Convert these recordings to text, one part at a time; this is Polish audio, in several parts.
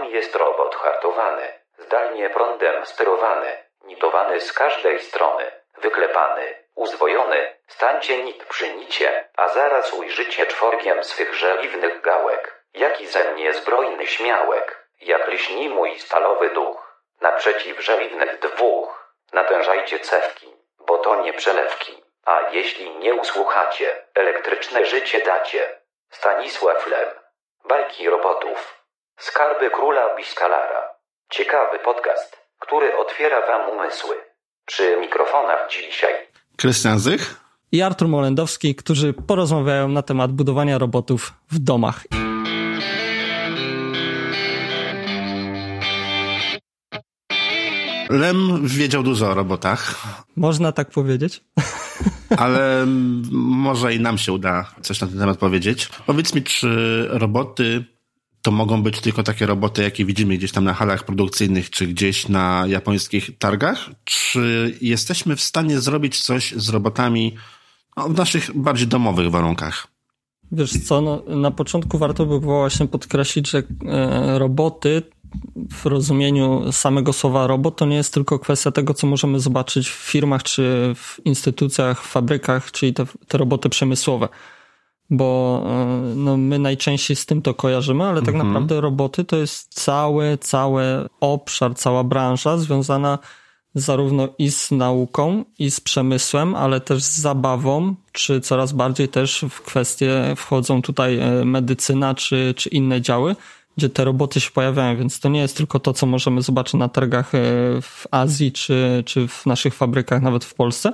Tam jest robot hartowany, zdalnie prądem sterowany, nitowany z każdej strony, wyklepany, uzwojony, stańcie nit przy nicie, a zaraz ujrzycie czworgiem swych żeliwnych gałek, jaki ze mnie zbrojny śmiałek, jak lśni mój stalowy duch, naprzeciw żeliwnych dwóch, natężajcie cewki, bo to nie przelewki, a jeśli nie usłuchacie, elektryczne życie dacie. Stanisław Lem, bajki robotów, skarby króla Biskalara, ciekawy podcast, który otwiera wam umysły. Przy mikrofonach dzisiaj Krystian Zych. i Artur Molendowski, którzy porozmawiają na temat budowania robotów w domach. Lem wiedział dużo o robotach, Można tak powiedzieć? ale może i nam się uda coś na ten temat powiedzieć. Powiedz mi, czy roboty to mogą być tylko takie roboty, jakie widzimy gdzieś tam na halach produkcyjnych, czy gdzieś na japońskich targach? Czy jesteśmy w stanie zrobić coś z robotami no, w naszych bardziej domowych warunkach? Wiesz co, no, na początku warto by było właśnie podkreślić, że e, roboty w rozumieniu samego słowa robot to nie jest tylko kwestia tego, co możemy zobaczyć w firmach czy w instytucjach, w fabrykach, czyli te, te roboty przemysłowe. Bo e, no, my najczęściej z tym to kojarzymy, ale tak naprawdę roboty to jest cały, cały obszar, cała branża związana zarówno i z nauką, i z przemysłem, ale też z zabawą, czy coraz bardziej też w kwestie wchodzą tutaj e, medycyna, czy, czy inne działy, gdzie te roboty się pojawiają, więc to nie jest tylko to, co możemy zobaczyć na targach e, w Azji, czy, czy w naszych fabrykach, nawet w Polsce,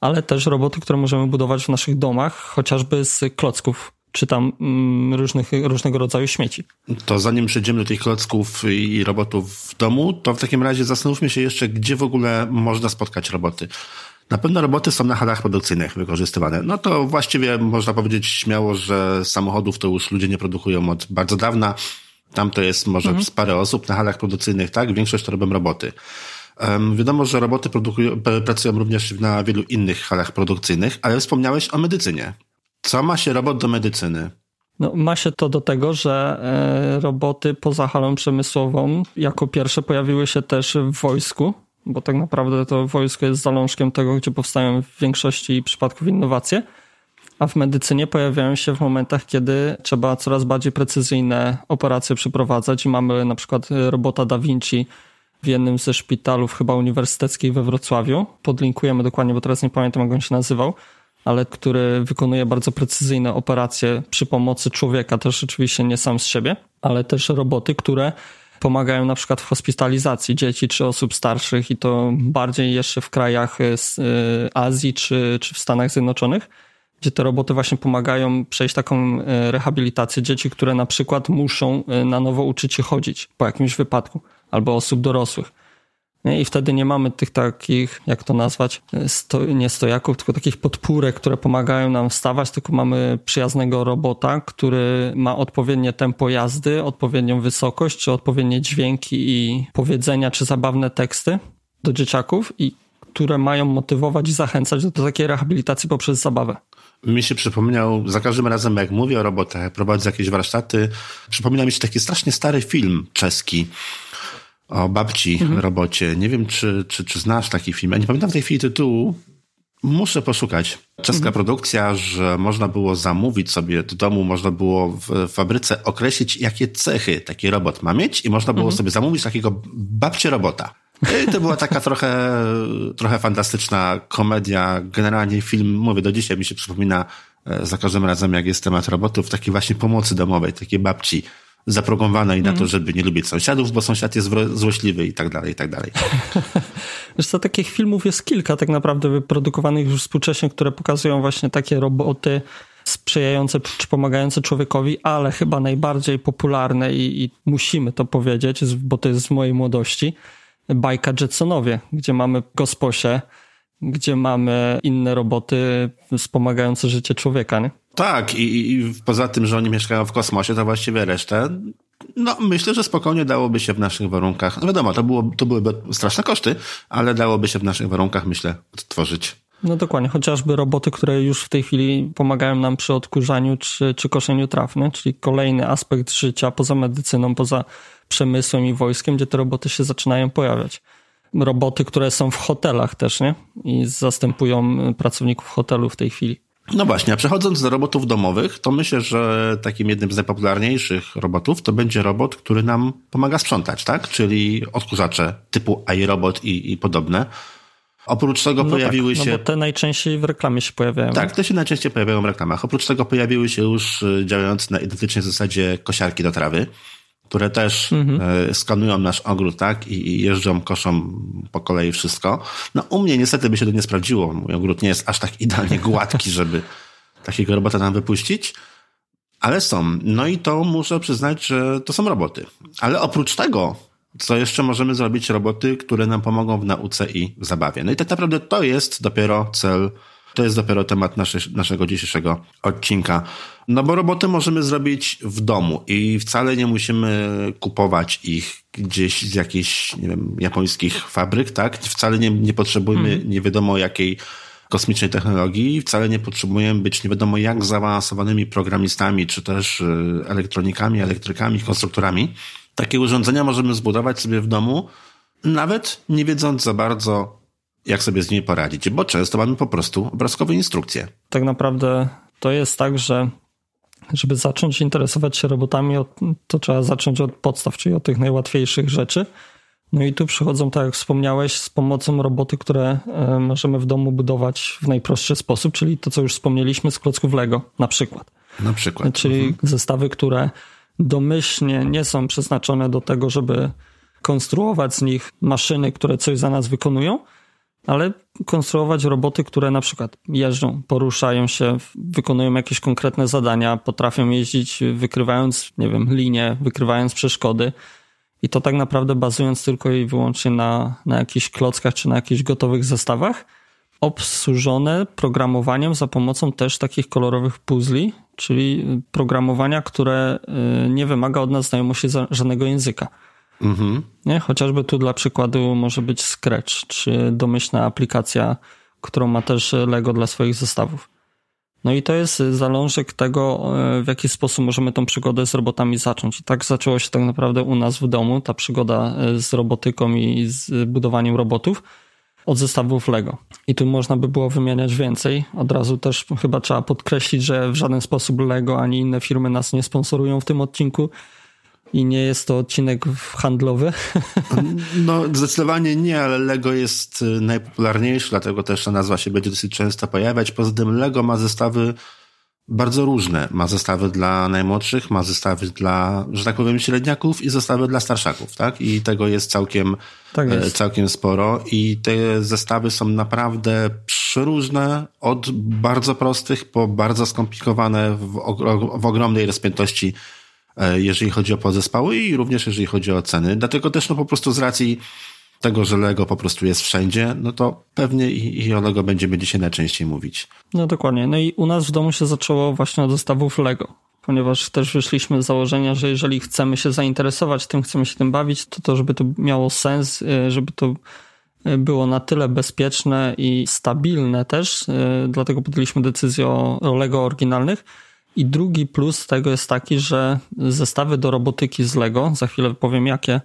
ale też roboty, które możemy budować w naszych domach, chociażby z klocków, czy tam mm, różnych, różnego rodzaju śmieci. To zanim przejdziemy do tych klocków i robotów w domu, to w takim razie zastanówmy się jeszcze, gdzie w ogóle można spotkać roboty. Na pewno roboty są na halach produkcyjnych wykorzystywane. No to właściwie można powiedzieć śmiało, że samochodów to już ludzie nie produkują od bardzo dawna. Tam to jest może z parę osób na halach produkcyjnych, tak? Większość to robią roboty. Wiadomo, że roboty pracują również na wielu innych halach produkcyjnych, ale wspomniałeś o medycynie. Co ma się robot do medycyny? No, ma się to do tego, że e, roboty poza halą przemysłową jako pierwsze pojawiły się też w wojsku, bo tak naprawdę to wojsko jest zalążkiem tego, gdzie powstają w większości przypadków innowacje, a w medycynie pojawiają się w momentach, kiedy trzeba coraz bardziej precyzyjne operacje przeprowadzać i mamy na przykład e, robota Da Vinci w jednym ze szpitalów chyba uniwersyteckich we Wrocławiu. Podlinkujemy dokładnie, bo teraz nie pamiętam jak on się nazywał ale który wykonuje bardzo precyzyjne operacje przy pomocy człowieka, też oczywiście nie sam z siebie, ale też roboty, które pomagają na przykład w hospitalizacji dzieci czy osób starszych i to bardziej jeszcze w krajach z y, Azji czy, czy w Stanach Zjednoczonych, gdzie te roboty właśnie pomagają przejść taką y, rehabilitację dzieci, które na przykład muszą y, na nowo uczyć się chodzić po jakimś wypadku albo osób dorosłych. I wtedy nie mamy tych takich, jak to nazwać, sto, nie stojaków, tylko takich podpórek, które pomagają nam wstawać, tylko mamy przyjaznego robota, który ma odpowiednie tempo jazdy, odpowiednią wysokość, czy odpowiednie dźwięki i powiedzenia, czy zabawne teksty do dzieciaków i które mają motywować i zachęcać do takiej rehabilitacji poprzez zabawę. Mi się przypomniał, za każdym razem jak mówię o robotach, prowadzę jakieś warsztaty, przypomina mi się taki strasznie stary film czeski o babci robocie. Nie wiem, czy, czy, czy znasz taki film. Ja nie pamiętam w tej chwili tytułu. Muszę poszukać. Czeska produkcja, że można było zamówić sobie do domu, można było w fabryce określić, jakie cechy taki robot ma mieć i można było sobie zamówić takiego babcie robota. I to była taka trochę, trochę fantastyczna komedia. Generalnie film, mówię, do dzisiaj mi się przypomina e, za każdym razem, jak jest temat robotów, takiej właśnie pomocy domowej, takiej babci zaprogramowanej na to, żeby nie lubić sąsiadów, bo sąsiad jest złośliwy i tak dalej, i tak dalej. Wiesz co, takich filmów jest kilka tak naprawdę wyprodukowanych już współcześnie, które pokazują właśnie takie roboty sprzyjające czy pomagające człowiekowi, ale chyba najbardziej popularne i, i musimy to powiedzieć, bo to jest z mojej młodości, bajka Jetsonowie, gdzie mamy gosposie, gdzie mamy inne roboty wspomagające życie człowieka, nie? Tak, i, i poza tym, że oni mieszkają w kosmosie, to właściwie resztę, no myślę, że spokojnie dałoby się w naszych warunkach, no wiadomo, to, było, to byłyby straszne koszty, ale dałoby się w naszych warunkach, myślę, odtworzyć. No dokładnie, chociażby roboty, które już w tej chwili pomagają nam przy odkurzaniu czy, czy koszeniu traw, nie? czyli kolejny aspekt życia poza medycyną, poza przemysłem i wojskiem, gdzie te roboty się zaczynają pojawiać. Roboty, które są w hotelach też, nie? I zastępują pracowników hotelu w tej chwili. No właśnie, a przechodząc do robotów domowych, to myślę, że takim jednym z najpopularniejszych robotów to będzie robot, który nam pomaga sprzątać, tak? Czyli odkurzacze typu iRobot i, i podobne. Oprócz tego no pojawiły tak, się. No bo te najczęściej w reklamie się pojawiają. Tak, te się najczęściej pojawiają w reklamach. Oprócz tego pojawiły się już y, działające na identycznej zasadzie kosiarki do trawy, które też mhm. E, skanują nasz ogród, tak? I jeżdżą, koszą po kolei wszystko. No u mnie niestety by się to nie sprawdziło. Mój ogród nie jest aż tak idealnie gładki, żeby takiego robota nam wypuścić. Ale są. No i to muszę przyznać, że to są roboty. Ale oprócz tego co jeszcze możemy zrobić roboty, które nam pomogą w nauce i w zabawie. No i tak naprawdę to jest dopiero cel, to jest dopiero temat nasze, naszego dzisiejszego odcinka. No bo roboty możemy zrobić w domu i wcale nie musimy kupować ich gdzieś z jakichś, nie wiem, japońskich fabryk, tak? Wcale nie, nie potrzebujemy mhm. nie wiadomo jakiej kosmicznej technologii, wcale nie potrzebujemy być nie wiadomo jak zaawansowanymi programistami, czy też y, elektronikami, elektrykami, konstruktorami, takie urządzenia możemy zbudować sobie w domu, nawet nie wiedząc za bardzo, jak sobie z nimi poradzić, bo często mamy po prostu obrazkowe instrukcje. Tak naprawdę to jest tak, że żeby zacząć interesować się robotami, to trzeba zacząć od podstaw, czyli od tych najłatwiejszych rzeczy. No i tu przychodzą, tak jak wspomniałeś, z pomocą roboty, które e, możemy w domu budować w najprostszy sposób, czyli to, co już wspomnieliśmy z klocków Lego na przykład. Na przykład. Czyli mhm. zestawy, które domyślnie nie są przeznaczone do tego, żeby konstruować z nich maszyny, które coś za nas wykonują, ale konstruować roboty, które na przykład jeżdżą, poruszają się, wykonują jakieś konkretne zadania, potrafią jeździć wykrywając, nie wiem, linie, wykrywając przeszkody. I to tak naprawdę bazując tylko i wyłącznie na, na jakichś klockach czy na jakichś gotowych zestawach, obsłużone programowaniem za pomocą też takich kolorowych puzli, czyli programowania, które y, nie wymaga od nas znajomości żadnego języka. Mhm. Nie? Chociażby tu dla przykładu może być Scratch, czy domyślna aplikacja, którą ma też Lego dla swoich zestawów. No i to jest zalążek tego, y, w jaki sposób możemy tą przygodę z robotami zacząć. I tak zaczęło się tak naprawdę u nas w domu, ta przygoda y, z robotyką i z budowaniem robotów od zestawów Lego. I tu można by było wymieniać więcej. Od razu też chyba trzeba podkreślić, że w żaden sposób Lego ani inne firmy nas nie sponsorują w tym odcinku. I nie jest to odcinek handlowy. No, zdecydowanie nie, ale Lego jest y, najpopularniejszy, dlatego też ta nazwa się będzie dosyć często pojawiać. Poza tym Lego ma zestawy bardzo różne. Ma zestawy dla najmłodszych, ma zestawy dla, że tak powiem, średniaków i zestawy dla starszaków, tak? I tego jest całkiem, tak jest. E, całkiem sporo. I te zestawy są naprawdę przeróżne, od bardzo prostych po bardzo skomplikowane w, w ogromnej rozpiętości, jeżeli chodzi o podzespoły i również jeżeli chodzi o ceny. Dlatego też no po prostu z racji tego, że Lego po prostu jest wszędzie, no to pewnie i, i o Lego będziemy dzisiaj najczęściej mówić. No dokładnie. No i u nas w domu się zaczęło właśnie od zestawów Lego, ponieważ też wyszliśmy z założenia, że jeżeli chcemy się zainteresować tym, chcemy się tym bawić, to to, żeby to miało sens, y, żeby to y, było na tyle bezpieczne i stabilne też, dlatego podjęliśmy decyzję o Lego oryginalnych. I drugi plus tego jest taki, że zestawy do robotyki z Lego, za chwilę powiem jakie,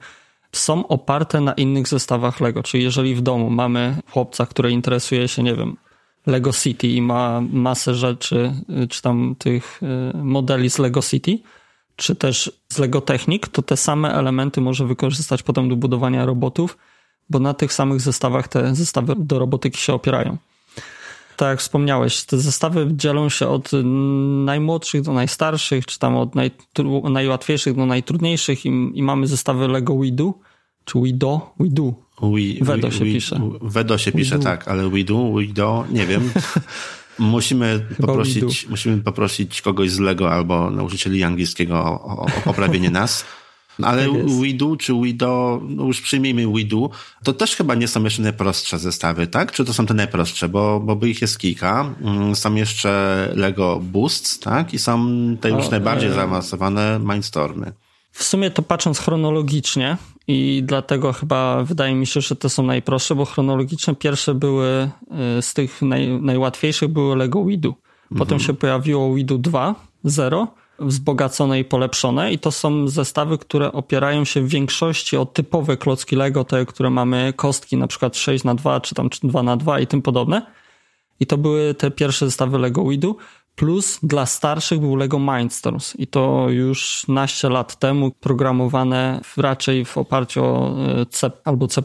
są oparte na innych zestawach Lego. Czyli jeżeli w domu mamy chłopca, który interesuje się, nie wiem, Lego City i ma masę rzeczy, y, czy tam tych y, modeli z Lego City, czy też z Lego Technik, to te same elementy może wykorzystać potem do budowania robotów, bo na tych samych zestawach te zestawy do robotyki się opierają. Tak jak wspomniałeś, te zestawy dzielą się od najmłodszych do najstarszych, czy tam od najłatwiejszych do najtrudniejszych i, i mamy zestawy Lego WeDo, czy WeDo, WeDo. We, Wedo się we, pisze. Wedo się pisze, tak, ale WeDo, WeDo, nie wiem. Musimy poprosić, musimy poprosić kogoś z Lego albo nauczycieli angielskiego o, o, o poprawienie nas. Ale tak WeDo czy WeDo, no już przyjmijmy WeDo, to też chyba nie są jeszcze najprostsze zestawy, tak? Czy to są te najprostsze? Bo, bo ich jest kilka. Mm, są jeszcze Lego Boosts, tak? I są te już o, najbardziej e... zaawansowane Mindstormy. W sumie to patrząc chronologicznie i dlatego chyba wydaje mi się, że te są najprostsze, bo chronologicznie pierwsze były e, z tych naj, najłatwiejszych były Lego WeDo. Potem mhm. się pojawiło WeDo 2, 0 wzbogacone i polepszone i to są zestawy, które opierają się w większości o typowe klocki Lego, te, które mamy kostki na przykład 6 na 2 czy tam 2 na 2 i tym podobne. I to były te pierwsze zestawy Lego Widu. Plus dla starszych był Lego Mindstorms i to już naście lat temu programowane raczej w oparciu o e, C albo C++.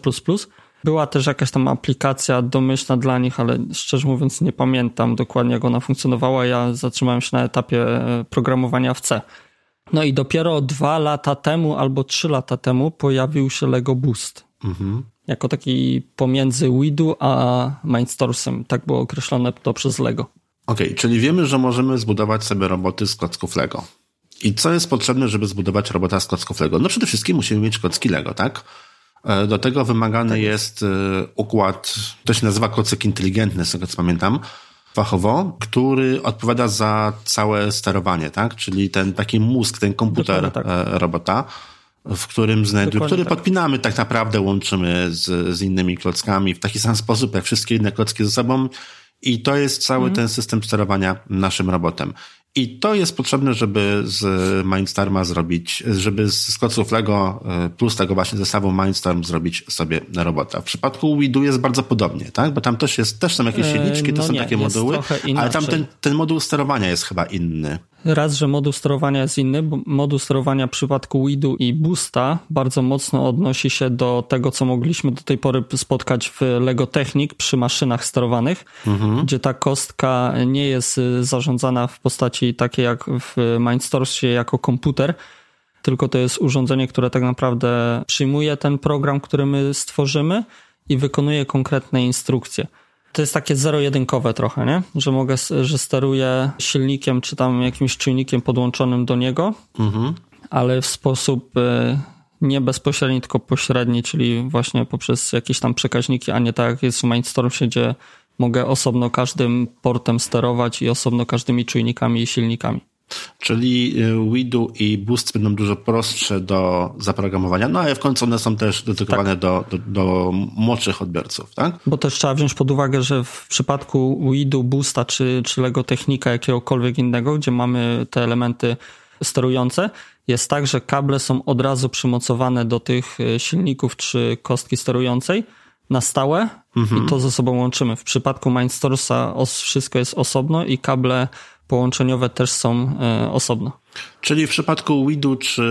Była też jakaś tam aplikacja domyślna dla nich, ale szczerze mówiąc nie pamiętam dokładnie jak ona funkcjonowała. Ja zatrzymałem się na etapie e, programowania w C. No i dopiero dwa lata temu albo trzy lata temu pojawił się Lego Boost. Mhm. Jako taki pomiędzy Widu a Mindstorsem. Tak było określone to przez Lego. Okej, okay, czyli wiemy, że możemy zbudować sobie roboty z klocków Lego. I co jest potrzebne, żeby zbudować robota z klocków Lego? No przede wszystkim musimy mieć klocki Lego, tak? E, do tego wymagany tak. jest e, układ, to się nazywa klocyk inteligentny, z tego co pamiętam, fachowo, który odpowiada za całe sterowanie, tak? Czyli ten taki mózg, ten komputer tak. E, robota, w którym znajdujemy, który tak. podpinamy tak naprawdę, łączymy z, z innymi klockami w taki sam sposób, jak wszystkie inne klocki ze sobą i to jest cały mhm. ten system sterowania naszym robotem. I to jest potrzebne, żeby z Mindstorma zrobić, żeby z kloców Lego e, plus tego właśnie zestawu Mindstorm zrobić sobie robota. W przypadku Widu jest bardzo podobnie, tak? Bo tam też jest, też są jakieś e, silniczki, to no są nie, takie moduły, ale tam ten, ten moduł sterowania jest chyba inny. Raz, że moduł sterowania jest inny, bo moduł sterowania w przypadku Widu i Boosta bardzo mocno odnosi się do tego, co mogliśmy do tej pory spotkać w Lego Technik przy maszynach sterowanych, mhm. gdzie ta kostka nie jest zarządzana w postaci takiej jak w Mindstormsie jako komputer, tylko to jest urządzenie, które tak naprawdę przyjmuje ten program, który my stworzymy i wykonuje konkretne instrukcje to jest takie zero-jedynkowe trochę, nie? Że mogę, że steruję silnikiem czy tam jakimś czujnikiem podłączonym do niego, mhm. ale w sposób e, nie bezpośredni, tylko pośredni, czyli właśnie poprzez jakieś tam przekaźniki, a nie tak jak jest w Mindstormsie, gdzie mogę osobno każdym portem sterować i osobno każdymi czujnikami i silnikami. Czyli y, Widu i Boost będą dużo prostsze do zaprogramowania, no ale w końcu one są też dedykowane tak. do, do, do młodszych odbiorców, tak? Bo też trzeba wziąć pod uwagę, że w przypadku Widu, Boosta czy, czy Lego Technika jakiegokolwiek innego, gdzie mamy te elementy sterujące, jest tak, że kable są od razu przymocowane do tych y, silników czy kostki sterującej na stałe mhm. i to ze sobą łączymy. W przypadku Mindstorsa wszystko jest osobno i kable połączeniowe też są e, osobno. Czyli w przypadku Widu czy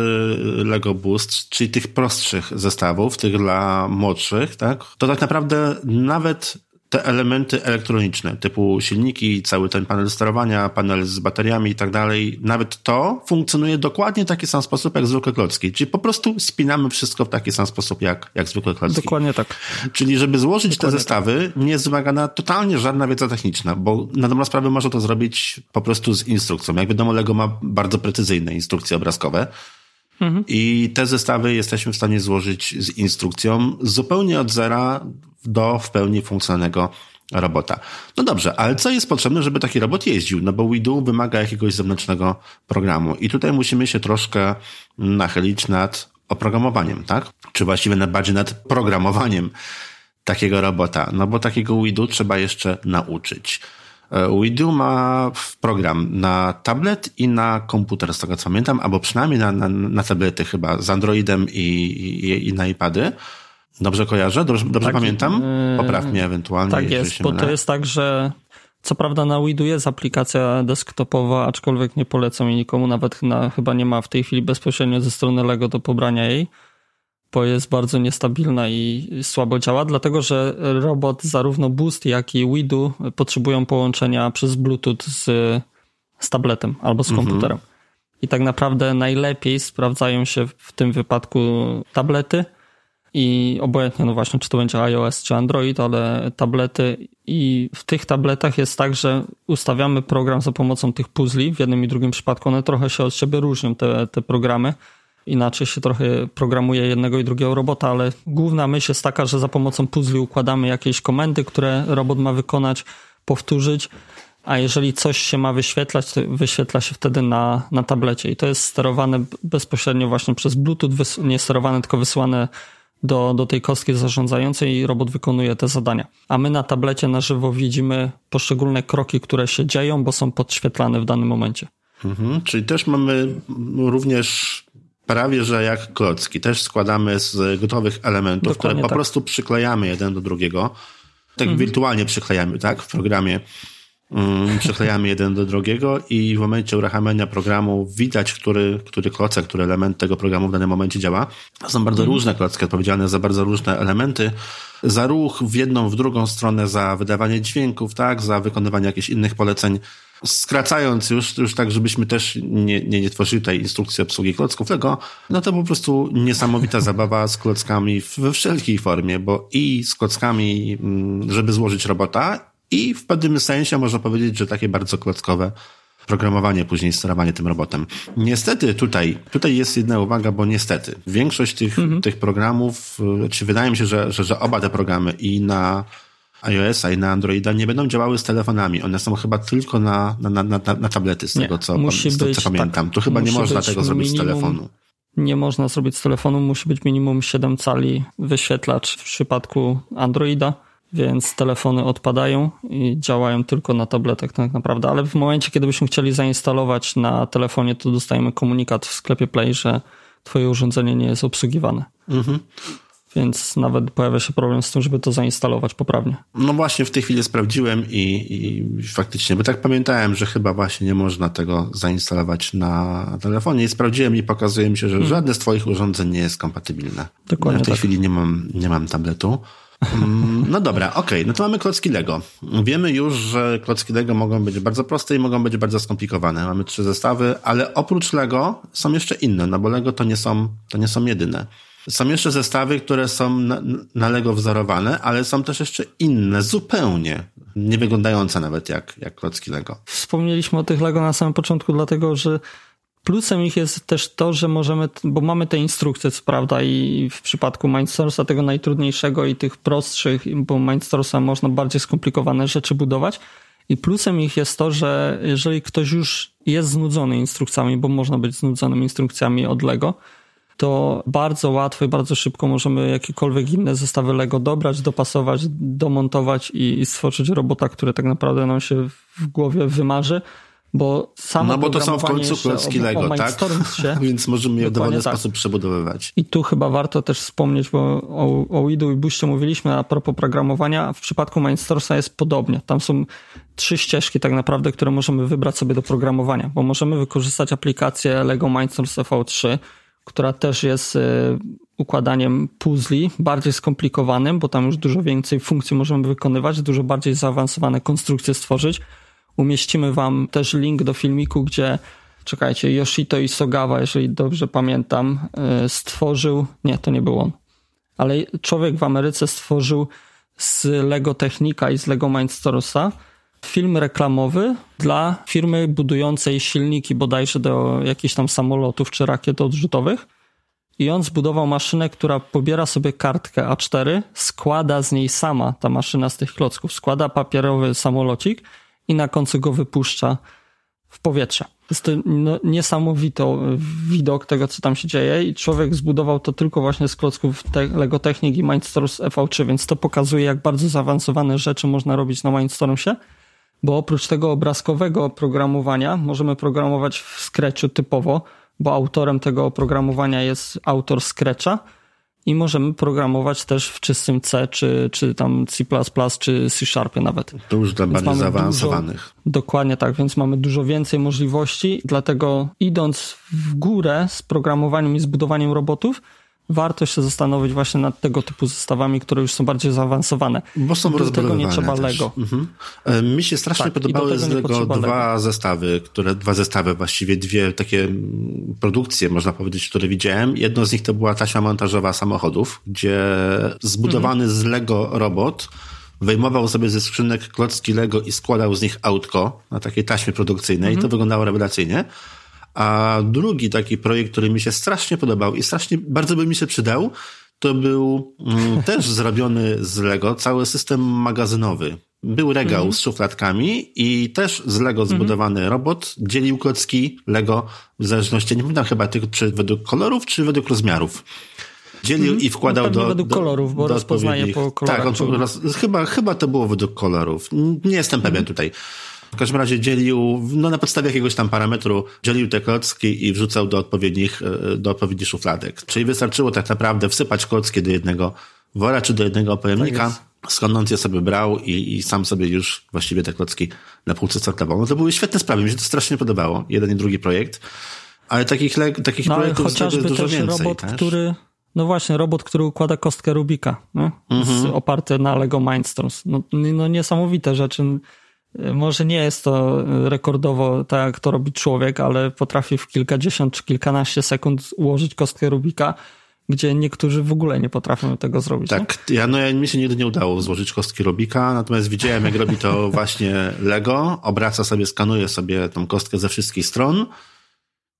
Lego Boost, czyli tych prostszych zestawów, tych dla młodszych, tak, to tak naprawdę nawet te elementy elektroniczne, typu silniki, cały ten panel sterowania, panel z bateriami i tak dalej, nawet to funkcjonuje dokładnie w taki sam sposób jak zwykłe klocki. Czyli po prostu spinamy wszystko w taki sam sposób jak, jak zwykłe klocki. Dokładnie tak. Czyli żeby złożyć Dokładnie te zestawy, tak. nie jest wymagana totalnie żadna wiedza techniczna, bo na dobrą sprawę można to zrobić po prostu z instrukcją. Jak wiadomo, Lego ma bardzo precyzyjne instrukcje obrazkowe, Mhm. I te zestawy jesteśmy w stanie złożyć z instrukcją zupełnie od zera do w pełni funkcjonalnego robota. No dobrze, ale co jest potrzebne, żeby taki robot jeździł? No bo WeDo wymaga jakiegoś zewnętrznego programu i tutaj musimy się troszkę nachylić nad oprogramowaniem, tak? Czy właściwie bardziej nad programowaniem takiego robota. No bo takiego WeDo trzeba jeszcze nauczyć. E, WeDo ma program na tablet i na komputer, z tego co pamiętam, albo przynajmniej na, na, na tablety chyba, z Androidem i, i, i na iPady. Dobrze kojarzę? Dobrze, dobrze tak, pamiętam? E, Popraw mnie ewentualnie. Tak jest, bo mylę. to jest tak, że co prawda na Widu jest aplikacja desktopowa, aczkolwiek nie polecam jej nikomu, nawet na, chyba nie ma w tej chwili bezpośrednio ze strony Lego do pobrania jej, bo jest bardzo niestabilna i słabo działa, dlatego że robot zarówno Boost, jak i Widu potrzebują połączenia przez Bluetooth z, z tabletem albo z mhm. komputerem. I tak naprawdę najlepiej sprawdzają się w tym wypadku tablety, i obojętnie, no właśnie, czy to będzie iOS czy Android, ale tablety i w tych tabletach jest tak, że ustawiamy program za pomocą tych puzli. W jednym i drugim przypadku one trochę się od siebie różnią, te, te programy. Inaczej się trochę programuje jednego i drugiego robota, ale główna myśl jest taka, że za pomocą puzli układamy jakieś komendy, które robot ma wykonać, powtórzyć, a jeżeli coś się ma wyświetlać, to wyświetla się wtedy na, na tablecie. I to jest sterowane bezpośrednio właśnie przez Bluetooth, nie sterowane, tylko wysyłane do, do tej kostki zarządzającej i robot wykonuje te zadania. A my na tablecie na żywo widzimy poszczególne kroki, które się dzieją, bo są podświetlane w danym momencie. Mhm, czyli też mamy również prawie, że jak klocki. Też składamy z gotowych elementów, Dokładnie które po tak. prostu przyklejamy jeden do drugiego. Tak mhm. wirtualnie przyklejamy, tak? W programie um, przyklejamy jeden do drugiego i w momencie uruchamiania programu widać, który, który klocek, który element tego programu w danym momencie działa. Są bardzo mhm. różne klocki odpowiedzialne za bardzo różne elementy. Za ruch w jedną, w drugą stronę, za wydawanie dźwięków, tak? Za wykonywanie jakichś innych poleceń. Skracając już, już tak, żebyśmy też nie, nie, nie tworzyli tej instrukcji obsługi klocków, tylko no to po prostu niesamowita zabawa z klockami we wszelkiej formie, bo i z klockami, mm, żeby złożyć robota, i w pewnym sensie można powiedzieć, że takie bardzo klockowe programowanie, później sterowanie tym robotem. Niestety tutaj, tutaj jest jedna uwaga, bo niestety większość tych, mhm. tych programów, czy znaczy wydaje mi się, że, że, że oba te programy i na iOS-a i na Androida nie będą działały z telefonami. One są chyba tylko na, na, na, na, na tablety, z nie, tego co, musi z, być, co pamiętam. Tak, tu chyba nie można tego zrobić minimum, z telefonu. Nie można zrobić z telefonu, musi być minimum 7 cali wyświetlacz w przypadku Androida więc telefony odpadają i działają tylko na tabletach tak naprawdę, ale w momencie, kiedy byśmy chcieli zainstalować na telefonie, to dostajemy komunikat w sklepie Play, że twoje urządzenie nie jest obsługiwane. Mhm. Więc nawet pojawia się problem z tym, żeby to zainstalować poprawnie. No właśnie, w tej chwili sprawdziłem i, i faktycznie, bo tak pamiętałem, że chyba właśnie nie można tego zainstalować na telefonie i sprawdziłem i pokazuje mi się, że hmm. żadne z twoich urządzeń nie jest kompatybilne. Dokładnie. Ja w tej tak. chwili nie mam, nie mam tabletu. Mm, no dobra, okej, okay. no to mamy klocki Lego. Wiemy już, że klocki Lego mogą być bardzo proste i mogą być bardzo skomplikowane. Mamy trzy zestawy, ale oprócz Lego są jeszcze inne, no bo Lego to nie są, to nie są jedyne. Są jeszcze zestawy, które są na, na Lego wzorowane, ale są też jeszcze inne, zupełnie nie wyglądające nawet jak, jak klocki Lego. Wspomnieliśmy o tych Lego na samym początku, dlatego że Plusem ich jest też to, że możemy, bo mamy te instrukcje, co prawda, i w przypadku Mindsource'a tego najtrudniejszego i tych prostszych, bo Mindsource'a można bardziej skomplikowane rzeczy budować. I plusem ich jest to, że jeżeli ktoś już jest znudzony instrukcjami, bo można być znudzonym instrukcjami od Lego, to bardzo łatwo i bardzo szybko możemy jakiekolwiek inne zestawy Lego dobrać, dopasować, domontować i stworzyć robota, który tak naprawdę nam się w głowie wymarzy bo samo No bo to są w końcu klocki Lego, tak? Więc możemy je w dowolny tak. sposób przebudowywać. I tu chyba warto też wspomnieć, bo o, o Widu i Buście mówiliśmy a propos programowania. W przypadku Mindstoresa jest podobnie. Tam są trzy ścieżki tak naprawdę, które możemy wybrać sobie do programowania, bo możemy wykorzystać aplikację Lego Mindstorms V3, która też jest y, układaniem puzli, bardziej skomplikowanym, bo tam już dużo więcej funkcji możemy wykonywać, dużo bardziej zaawansowane konstrukcje stworzyć. Umieścimy wam też link do filmiku, gdzie czekajcie, Yoshito Isogawa, jeżeli dobrze pamiętam, e, stworzył, nie, to nie był on, ale człowiek w Ameryce stworzył z Lego Technika i z Lego Mindstoresa film reklamowy dla firmy budującej silniki bodajże do jakichś tam samolotów czy rakiet odrzutowych. I on zbudował maszynę, która pobiera sobie kartkę A4, składa z niej sama ta maszyna z tych klocków, składa papierowy samolocik i na końcu go wypuszcza w powietrze. Jest to no, niesamowity widok tego, co tam się dzieje i człowiek zbudował to tylko właśnie z klocków te Lego i Mindstorms EV3, więc to pokazuje, jak bardzo zaawansowane rzeczy można robić na Mindstormsie, bo oprócz tego obrazkowego oprogramowania możemy programować w Scratchu typowo, bo autorem tego oprogramowania jest autor Scratcha, i możemy programować też w czystym C, czy, czy tam C++, czy C Sharpie nawet. To już dla bardziej zaawansowanych. Dużo, dokładnie tak, więc mamy dużo więcej możliwości, dlatego idąc w górę z programowaniem i zbudowaniem robotów, warto się zastanowić właśnie nad tego typu zestawami, które już są bardziej zaawansowane. Bo są Do tego nie trzeba też. Lego. Mhm. E, mi się strasznie tak, podobały z Lego dwa Lego. zestawy, które, dwa zestawy, właściwie dwie takie produkcje, można powiedzieć, które widziałem. Jedno z nich to była taśma montażowa samochodów, gdzie zbudowany mhm. z Lego robot wyjmował sobie ze skrzynek klocki Lego i składał z nich autko na takiej taśmie produkcyjnej mhm. i to wyglądało rewelacyjnie. A drugi taki projekt, który mi się strasznie podobał i strasznie bardzo by mi się przydał, to był mm, też zrobiony z Lego cały system magazynowy. Był regał mm -hmm. z szufladkami i też z Lego mhm. zbudowany mm -hmm. robot dzielił klocki Lego w zależności, nie pamiętam chyba tylko czy według kolorów, czy według rozmiarów. Dzielił -hmm. i wkładał no, do, według do, kolorów, bo do rozpoznaje po kolorach. Tak, on, chyba, chyba to było według kolorów. Nie jestem pewien mhm. tutaj. W każdym razie dzielił, no na podstawie jakiegoś tam parametru, dzielił te klocki i wrzucał do odpowiednich, e, do odpowiednich szufladek. Czyli wystarczyło tak naprawdę wsypać klocki do jednego wora czy do jednego pojemnika, tak skąd on je sobie brał i, i sam sobie już właściwie te klocki na półce startował. No to były świetne sprawy, mi się to strasznie podobało, jeden i drugi projekt. Ale takich, takich no, projektów chociażby jest dużo więcej. robot, też. który no właśnie, robot, który układa kostkę Rubika, nie? Mhm. Oparty na Lego Mindstorms. No, no niesamowite rzeczy. Może nie jest to rekordowo tak, jak to robi człowiek, ale potrafi w kilkadziesiąt czy kilkanaście sekund ułożyć kostkę Rubika, gdzie niektórzy w ogóle nie potrafią tego zrobić. Tak, ja, no ja, mi się nigdy nie udało złożyć kostki Rubika, natomiast widziałem, jak robi to właśnie Lego, obraca sobie, skanuje sobie tą kostkę ze wszystkich stron,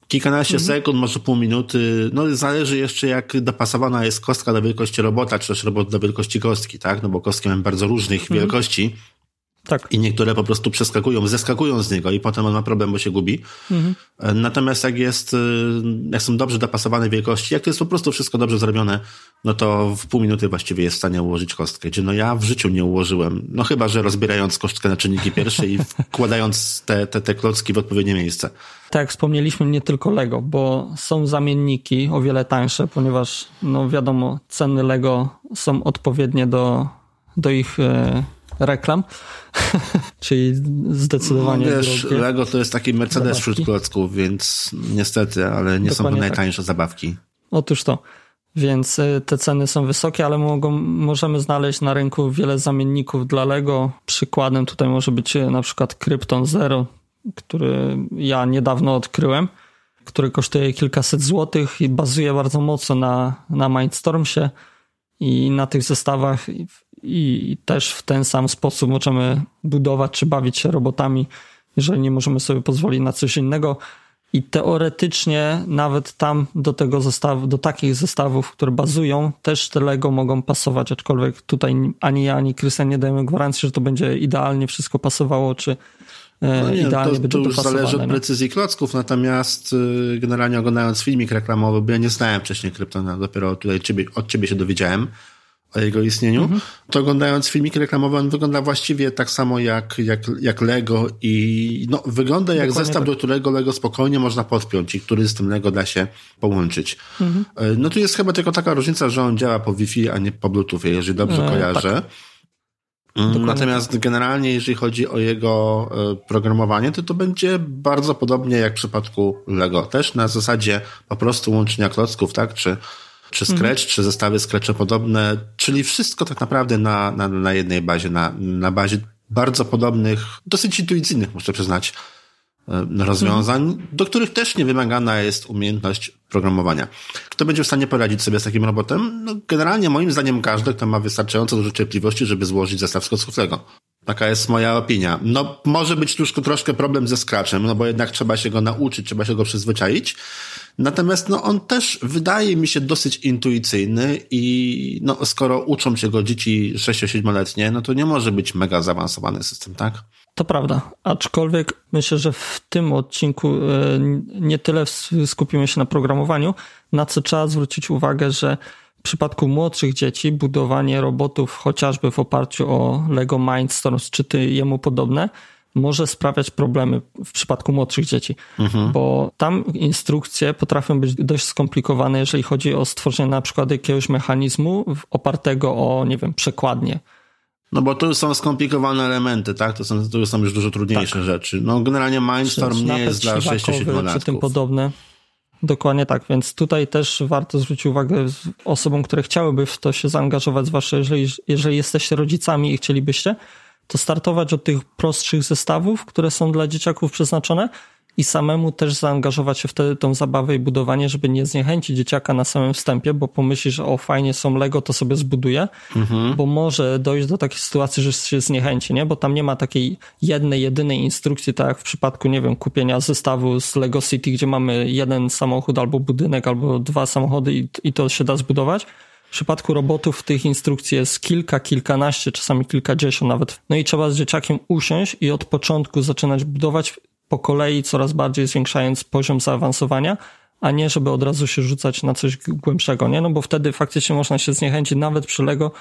kilkanaście mhm. sekund, może pół minuty, no zależy jeszcze jak dopasowana jest kostka do wielkości robota, czy też robot do wielkości kostki, tak, no bo kostki mamy bardzo różnych mhm. wielkości, tak. I niektóre po prostu przeskakują, zeskakują z niego i potem on ma problem, bo się gubi. Mhm. Natomiast jak jest, y, jak są dobrze dopasowane wielkości, jak to jest po prostu wszystko dobrze zrobione, no to w pół minuty właściwie jest w stanie ułożyć kostkę. Gdzie no ja w życiu nie ułożyłem. No chyba, że rozbierając kostkę na czynniki pierwsze i wkładając te, te, te klocki w odpowiednie miejsce. Tak, jak wspomnieliśmy, nie tylko Lego, bo są zamienniki o wiele tańsze, ponieważ no wiadomo, ceny Lego są odpowiednie do, do ich e, reklam, czyli zdecydowanie no, wiesz, drogie. Lego to jest taki Mercedes wśród klocków, więc niestety, ale nie Dokładnie są to tak. najtańsze tak. zabawki. Otóż to. Więc y, te ceny są wysokie, ale mogą, możemy znaleźć na rynku wiele zamienników dla Lego. Przykładem tutaj może być y, na przykład Krypton Zero, który ja niedawno odkryłem, który kosztuje kilkaset złotych i bazuje bardzo mocno na, na Mindstormsie i na tych zestawach i też w ten sam sposób możemy budować czy bawić się robotami, jeżeli nie możemy sobie pozwolić na coś innego. I teoretycznie nawet tam do tego zestawu, do takich zestawów, które bazują, też te Lego mogą pasować, aczkolwiek tutaj ani ja, ani Krystian nie dajemy gwarancji, że to będzie idealnie wszystko pasowało, czy e, no nie, idealnie to, będzie to już zależy od nie? precyzji klocków, natomiast y, generalnie oglądając filmik reklamowy, bo ja nie znałem wcześniej Kryptona, dopiero tutaj ciebie, od ciebie się dowiedziałem, o jego istnieniu, mhm. to oglądając filmiki reklamowe, on wygląda właściwie tak samo jak, jak, jak Lego i no, wygląda jak Dokładnie zestaw, tak. do którego Lego spokojnie można podpiąć i który z tym Lego da się połączyć. Mhm. E, no tu jest chyba tylko taka różnica, że on działa po Wi-Fi, a nie po Bluetoothie, jeżeli dobrze e, kojarzę. Tak. Mm, natomiast tak. generalnie, jeżeli chodzi o jego e, programowanie, to to będzie bardzo podobnie jak w przypadku Lego. Też na zasadzie po prostu łączenia klocków, tak? Czy czy Scratch, mhm. czy zestawy Scratcha podobne, czyli wszystko tak naprawdę na, na, na jednej bazie, na, na bazie bardzo podobnych, dosyć intuicyjnych, muszę przyznać, e, rozwiązań, mhm. do których też nie wymagana jest umiejętność programowania. Kto będzie w stanie poradzić sobie z takim robotem? No, generalnie moim zdaniem każdy, kto ma wystarczająco dużo cierpliwości, żeby złożyć zestaw skocowego. Taka jest moja opinia. No, może być troszkę, troszkę problem ze Scratchem, no bo jednak trzeba się go nauczyć, trzeba się go przyzwyczaić. Natomiast no, on też wydaje mi się dosyć intuicyjny i no, skoro uczą się go dzieci 6-7-letnie, no to nie może być mega zaawansowany system, tak? To prawda, aczkolwiek myślę, że w tym odcinku e, nie tyle skupimy się na programowaniu, na co trzeba zwrócić uwagę, że w przypadku młodszych dzieci budowanie robotów chociażby w oparciu o Lego Mindstorms czy jemu podobne może sprawiać problemy w przypadku młodszych dzieci, mhm. bo tam instrukcje potrafią być dość skomplikowane, jeżeli chodzi o stworzenie na przykład jakiegoś mechanizmu opartego o, nie wiem, przekładnie. No bo to są skomplikowane elementy, tak? To są, to są już dużo trudniejsze tak. rzeczy. No generalnie Mindstorm nie jest dla 6-7 latków. Czy tym podobne. Dokładnie tak, więc tutaj też warto zwrócić uwagę osobom, które chciałyby w to się zaangażować, zwłaszcza jeżeli, jeżeli jesteście rodzicami i chcielibyście, to startować od tych prostszych zestawów, które są dla dzieciaków przeznaczone i samemu też zaangażować się w tę tą zabawę i budowanie, żeby nie zniechęcić dzieciaka na samym wstępie, bo pomyśli, że o fajnie są Lego, to sobie zbuduję, mhm. bo może dojść do takiej sytuacji, że się zniechęci, nie? Bo tam nie ma takiej jednej, jedynej instrukcji, tak jak w przypadku, nie wiem, kupienia zestawu z Lego City, gdzie mamy jeden samochód albo budynek, albo dwa samochody i, i to się da zbudować przypadku robotów tych instrukcji jest kilka, kilkanaście, czasami kilkadziesiąt nawet. No i trzeba z dzieciakiem usiąść i od początku zaczynać budować po kolei, coraz bardziej zwiększając poziom zaawansowania, a nie żeby od razu się rzucać na coś głębszego, nie? No bo wtedy faktycznie można się zniechęcić nawet przy Lego,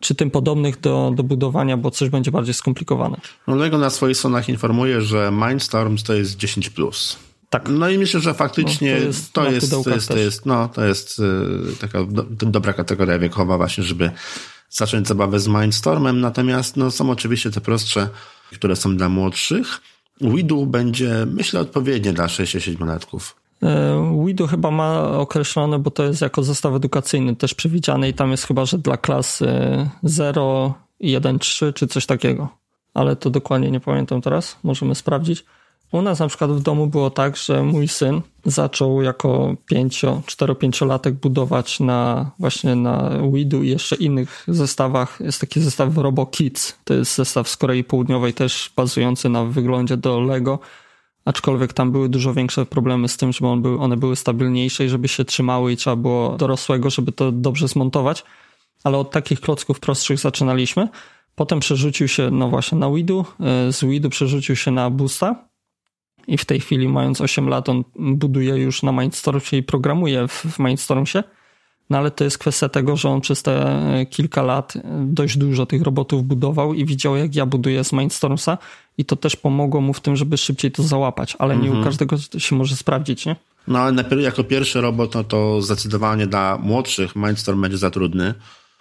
czy tym podobnych do, do budowania, bo coś będzie bardziej skomplikowane. No Lego na swoich stronach informuje, że Mindstorms to jest 10+. Plus. Tak. No i myślę, że faktycznie no, to jest, to jest, to jest, to jest, no, to jest y, taka do, dobra kategoria wiekowa właśnie, żeby zacząć zabawę z Mindstormem. Natomiast no, są oczywiście te prostsze, które są dla młodszych. Widu będzie, myślę, odpowiednie dla 6-7-latków. E, Widu chyba ma określone, bo to jest jako zestaw edukacyjny też przewidziany i tam jest chyba, że dla klas 0, 1, 3 czy coś takiego. Ale to dokładnie nie pamiętam teraz, możemy sprawdzić. U nas na przykład w domu było tak, że mój syn zaczął jako 4-5-latek budować na właśnie na Widu i jeszcze innych zestawach. Jest taki zestaw Robo Kids. To jest zestaw z Korei Południowej też bazujący na wyglądzie do Lego. Aczkolwiek tam były dużo większe problemy z tym, żeby on był, one były stabilniejsze i żeby się trzymały i trzeba było dorosłego, żeby to dobrze zmontować. Ale od takich klocków prostszych zaczynaliśmy. Potem przerzucił się, no właśnie, na Widu. E, z Widu przerzucił się na Boosta i w tej chwili, mając 8 lat, on buduje już na Mindstormsie i programuje w, w Mindstormsie. No ale to jest kwestia tego, że on przez te e, kilka lat e, dość dużo tych robotów budował i widział, jak ja buduję z Mindstormsa i to też pomogło mu w tym, żeby szybciej to załapać, ale nie u mhm. każdego się może sprawdzić, nie? No ale jako pierwszy robot, no to zdecydowanie dla młodszych Mindstorm będzie za trudny.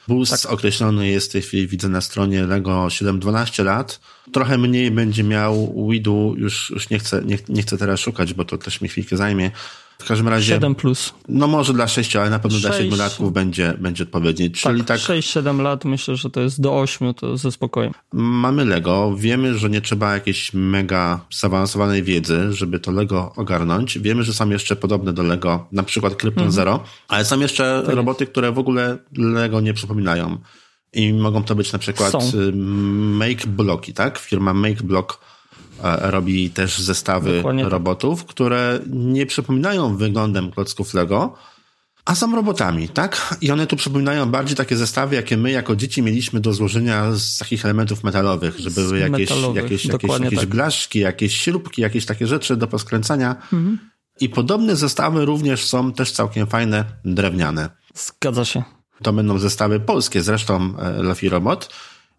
Boost tak. określony jest w tej chwili, widzę na stronie Lego 7-12 lat. Trochę mniej będzie miał Widu, już, już nie, chcę, nie, nie chcę teraz szukać, bo to też mi chwilkę zajmie. W każdym razie. 7 plus. No może dla 6, ale na pewno 6, dla 7 latków będzie, będzie odpowiedni. Czyli tak, tak 6-7 lat myślę, że to jest do 8, to ze spokojem. Mamy Lego, wiemy, że nie trzeba jakiejś mega zaawansowanej wiedzy, żeby to Lego ogarnąć. Wiemy, że są jeszcze podobne do Lego, na przykład Krypton mhm. Zero, ale są jeszcze tak roboty, które w ogóle Lego nie przypominają. I mogą to być na przykład są. Y, Make Blocki, tak? Firma Make Block robi też zestawy Dokładnie tak. robotów, które nie przypominają wyglądem klocków Lego, a są robotami, tak? I one tu przypominają bardziej takie zestawy, jakie my jako dzieci mieliśmy do złożenia z takich elementów metalowych, że były jakieś, jakieś, jakieś, jakieś tak. blaszki, jakieś śrubki, jakieś takie rzeczy do poskręcania. Mhm. I podobne zestawy również są też całkiem fajne, drewniane. Zgadza się. To będą zestawy polskie, zresztą e, Luffy Robot.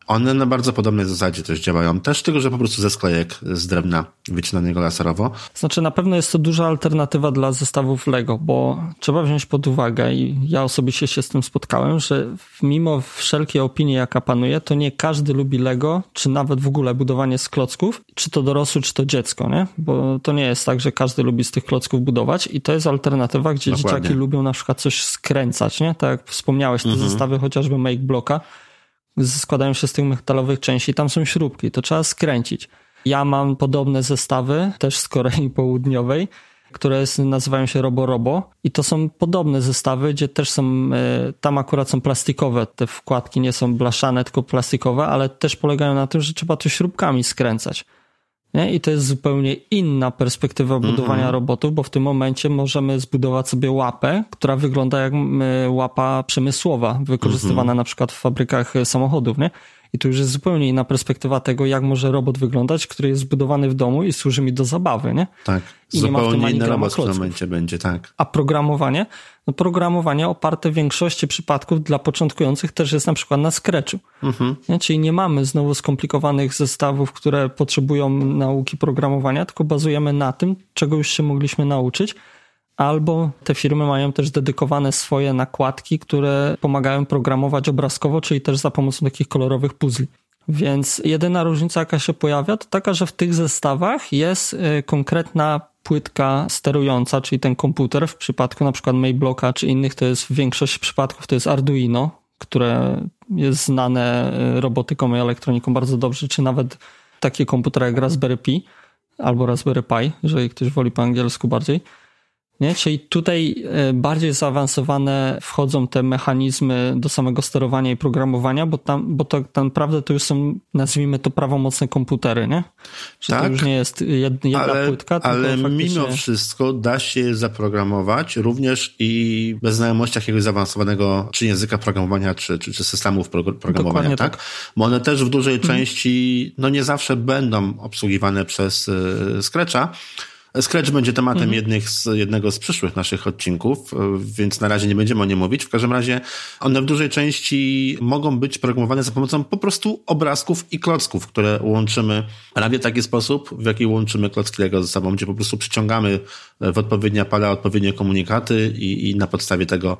One na bardzo podobnej zasadzie też działają. Też tylko, że po prostu ze sklejek z drewna wycinanego laserowo. Znaczy na pewno jest to duża alternatywa dla zestawów Lego, bo trzeba wziąć pod uwagę i ja osobiście się z tym spotkałem, że mimo wszelkiej opinii jaka panuje, to nie każdy lubi Lego, czy nawet w ogóle budowanie z klocków, czy to dorosły, czy to dziecko, nie? Bo to nie jest tak, że każdy lubi z tych klocków budować i to jest alternatywa, gdzie Dokładnie. dzieciaki lubią na przykład coś skręcać, nie? Tak jak wspomniałeś, te mhm. zestawy chociażby Make Blocka, składają się z tych metalowych części, tam są śrubki, to trzeba skręcić. Ja mam podobne zestawy, też z Korei Południowej, które nazywają się Robo Robo i to są podobne zestawy, gdzie też są, e, tam akurat są plastikowe, te wkładki nie są blaszane, tylko plastikowe, ale też polegają na tym, że trzeba to śrubkami skręcać. Nie? I to jest zupełnie inna perspektywa budowania mm-hmm. robotów, bo w tym momencie możemy zbudować sobie łapę, która wygląda jak łapa przemysłowa, wykorzystywana mm-hmm. na przykład w fabrykach samochodów. Nie? I tu już jest zupełnie inna perspektywa tego, jak może robot wyglądać, który jest zbudowany w domu i służy mi do zabawy, nie? Tak. I zupełnie nie ma w tym inny robot w tym momencie będzie, tak. A programowanie? No programowanie oparte w większości przypadków dla początkujących też jest na przykład na Scratchu. Mhm. Nie? Czyli nie mamy znowu skomplikowanych zestawów, które potrzebują nauki programowania, tylko bazujemy na tym, czego już się mogliśmy nauczyć, albo te firmy mają też dedykowane swoje nakładki, które pomagają programować obrazkowo, czyli też za pomocą takich kolorowych puzli. Więc jedyna różnica, jaka się pojawia, to taka, że w tych zestawach jest y, konkretna płytka sterująca, czyli ten komputer. W przypadku na przykład Mayblocka czy innych, to jest w większości przypadków to jest Arduino, które jest znane y, robotyką i elektroniką bardzo dobrze, czy nawet takie komputery jak Raspberry Pi albo Raspberry Pi, jeżeli ktoś woli po angielsku bardziej. Nie? Czyli tutaj e, bardziej zaawansowane wchodzą te mechanizmy do samego sterowania i programowania, bo tam, bo to tak naprawdę to już są, nazwijmy to prawomocne komputery, nie? Że tak, to już nie jest jedna ale, płytka, Ale faktycznie... mimo wszystko da się zaprogramować również i bez znajomości jakiegoś zaawansowanego czy języka programowania, czy, czy, czy systemów programowania, tak? tak? Bo one też w dużej mhm. części, no nie zawsze będą obsługiwane przez y, Scratcha, Scratch będzie tematem mhm. jednych z, jednego z przyszłych naszych odcinków, więc na razie nie będziemy o nim mówić. W każdym razie one w dużej części mogą być programowane za pomocą po prostu obrazków i klocków, które łączymy prawie w taki sposób, w jaki łączymy klocki Lego ze sobą, gdzie po prostu przyciągamy w odpowiednie pale odpowiednie komunikaty i, i na podstawie tego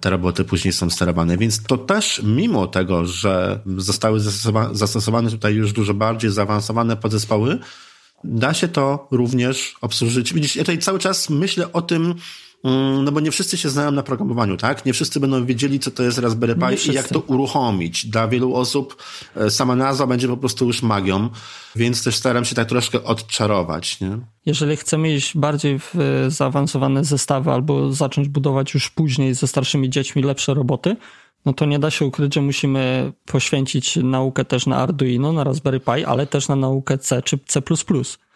te roboty później są sterowane. Więc to też, mimo tego, że zostały zastosowane tutaj już dużo bardziej zaawansowane podzespoły, da się to również obsłużyć. Widzisz, ja tutaj cały czas myślę o tym, mm, no bo nie wszyscy się znają na programowaniu, tak? Nie wszyscy będą wiedzieli, co to jest Raspberry Pi i jak to uruchomić. Dla wielu osób e, sama nazwa będzie po prostu już magią, więc też staram się tak troszkę odczarować, nie? Jeżeli chcemy iść bardziej w e, zaawansowane zestawy albo zacząć budować już później ze starszymi dziećmi lepsze roboty, no to nie da się ukryć, że musimy poświęcić naukę też na Arduino, na Raspberry Pi, ale też na naukę C czy C++.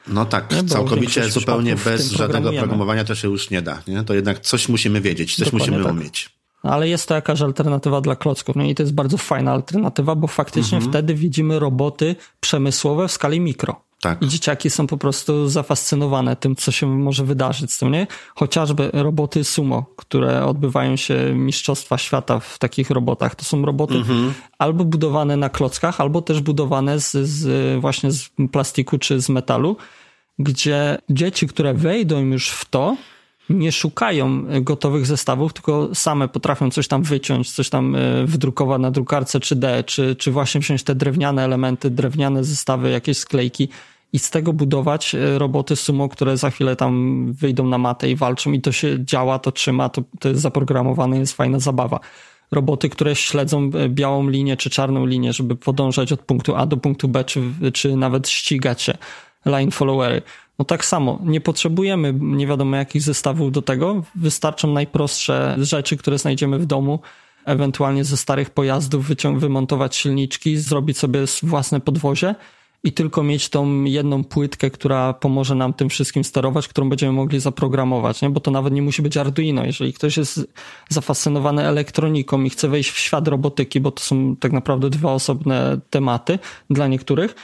No tak, nie? całkowicie zupełnie bez żadnego programowania to się już nie da. Nie? To jednak coś musimy wiedzieć, coś Dokładnie musimy tak. umieć. Ale jest to jakaś alternatywa dla klocków. No i to jest bardzo fajna alternatywa, bo faktycznie mhm. wtedy widzimy roboty przemysłowe w skali mikro. Tak. I dzieciaki są po prostu zafascynowane tym, co się może wydarzyć z tym, nie? Chociażby roboty sumo, które odbywają się mistrzostwa świata w takich robotach. To są roboty mhm. albo budowane na klockach, albo też budowane z, z właśnie z plastiku czy z metalu, gdzie dzieci, które wejdą już w to, nie szukają gotowych zestawów, tylko same potrafią coś tam wyciąć, coś tam e, wydrukować na drukarce 3D, czy, czy właśnie wziąć te drewniane elementy, drewniane zestawy, jakieś sklejki i z tego budować e, roboty sumo, które za chwilę tam wyjdą na matę i walczą i to się działa, to trzyma, to, to jest zaprogramowane, jest fajna zabawa. Roboty, które śledzą e, białą linię czy czarną linię, żeby podążać od punktu A do punktu B, czy, czy nawet ścigać się. Line followery. No tak samo, nie potrzebujemy nie wiadomo jakich zestawów do tego, wystarczą najprostsze rzeczy, które znajdziemy w domu, ewentualnie ze starych pojazdów wyciąg, wymontować silniczki, zrobić sobie własne podwozie i tylko mieć tą jedną płytkę, która pomoże nam tym wszystkim sterować, którą będziemy mogli zaprogramować, nie? bo to nawet nie musi być Arduino. Jeżeli ktoś jest zafascynowany elektroniką i chce wejść w świat robotyki, bo to są tak naprawdę dwa osobne tematy dla niektórych,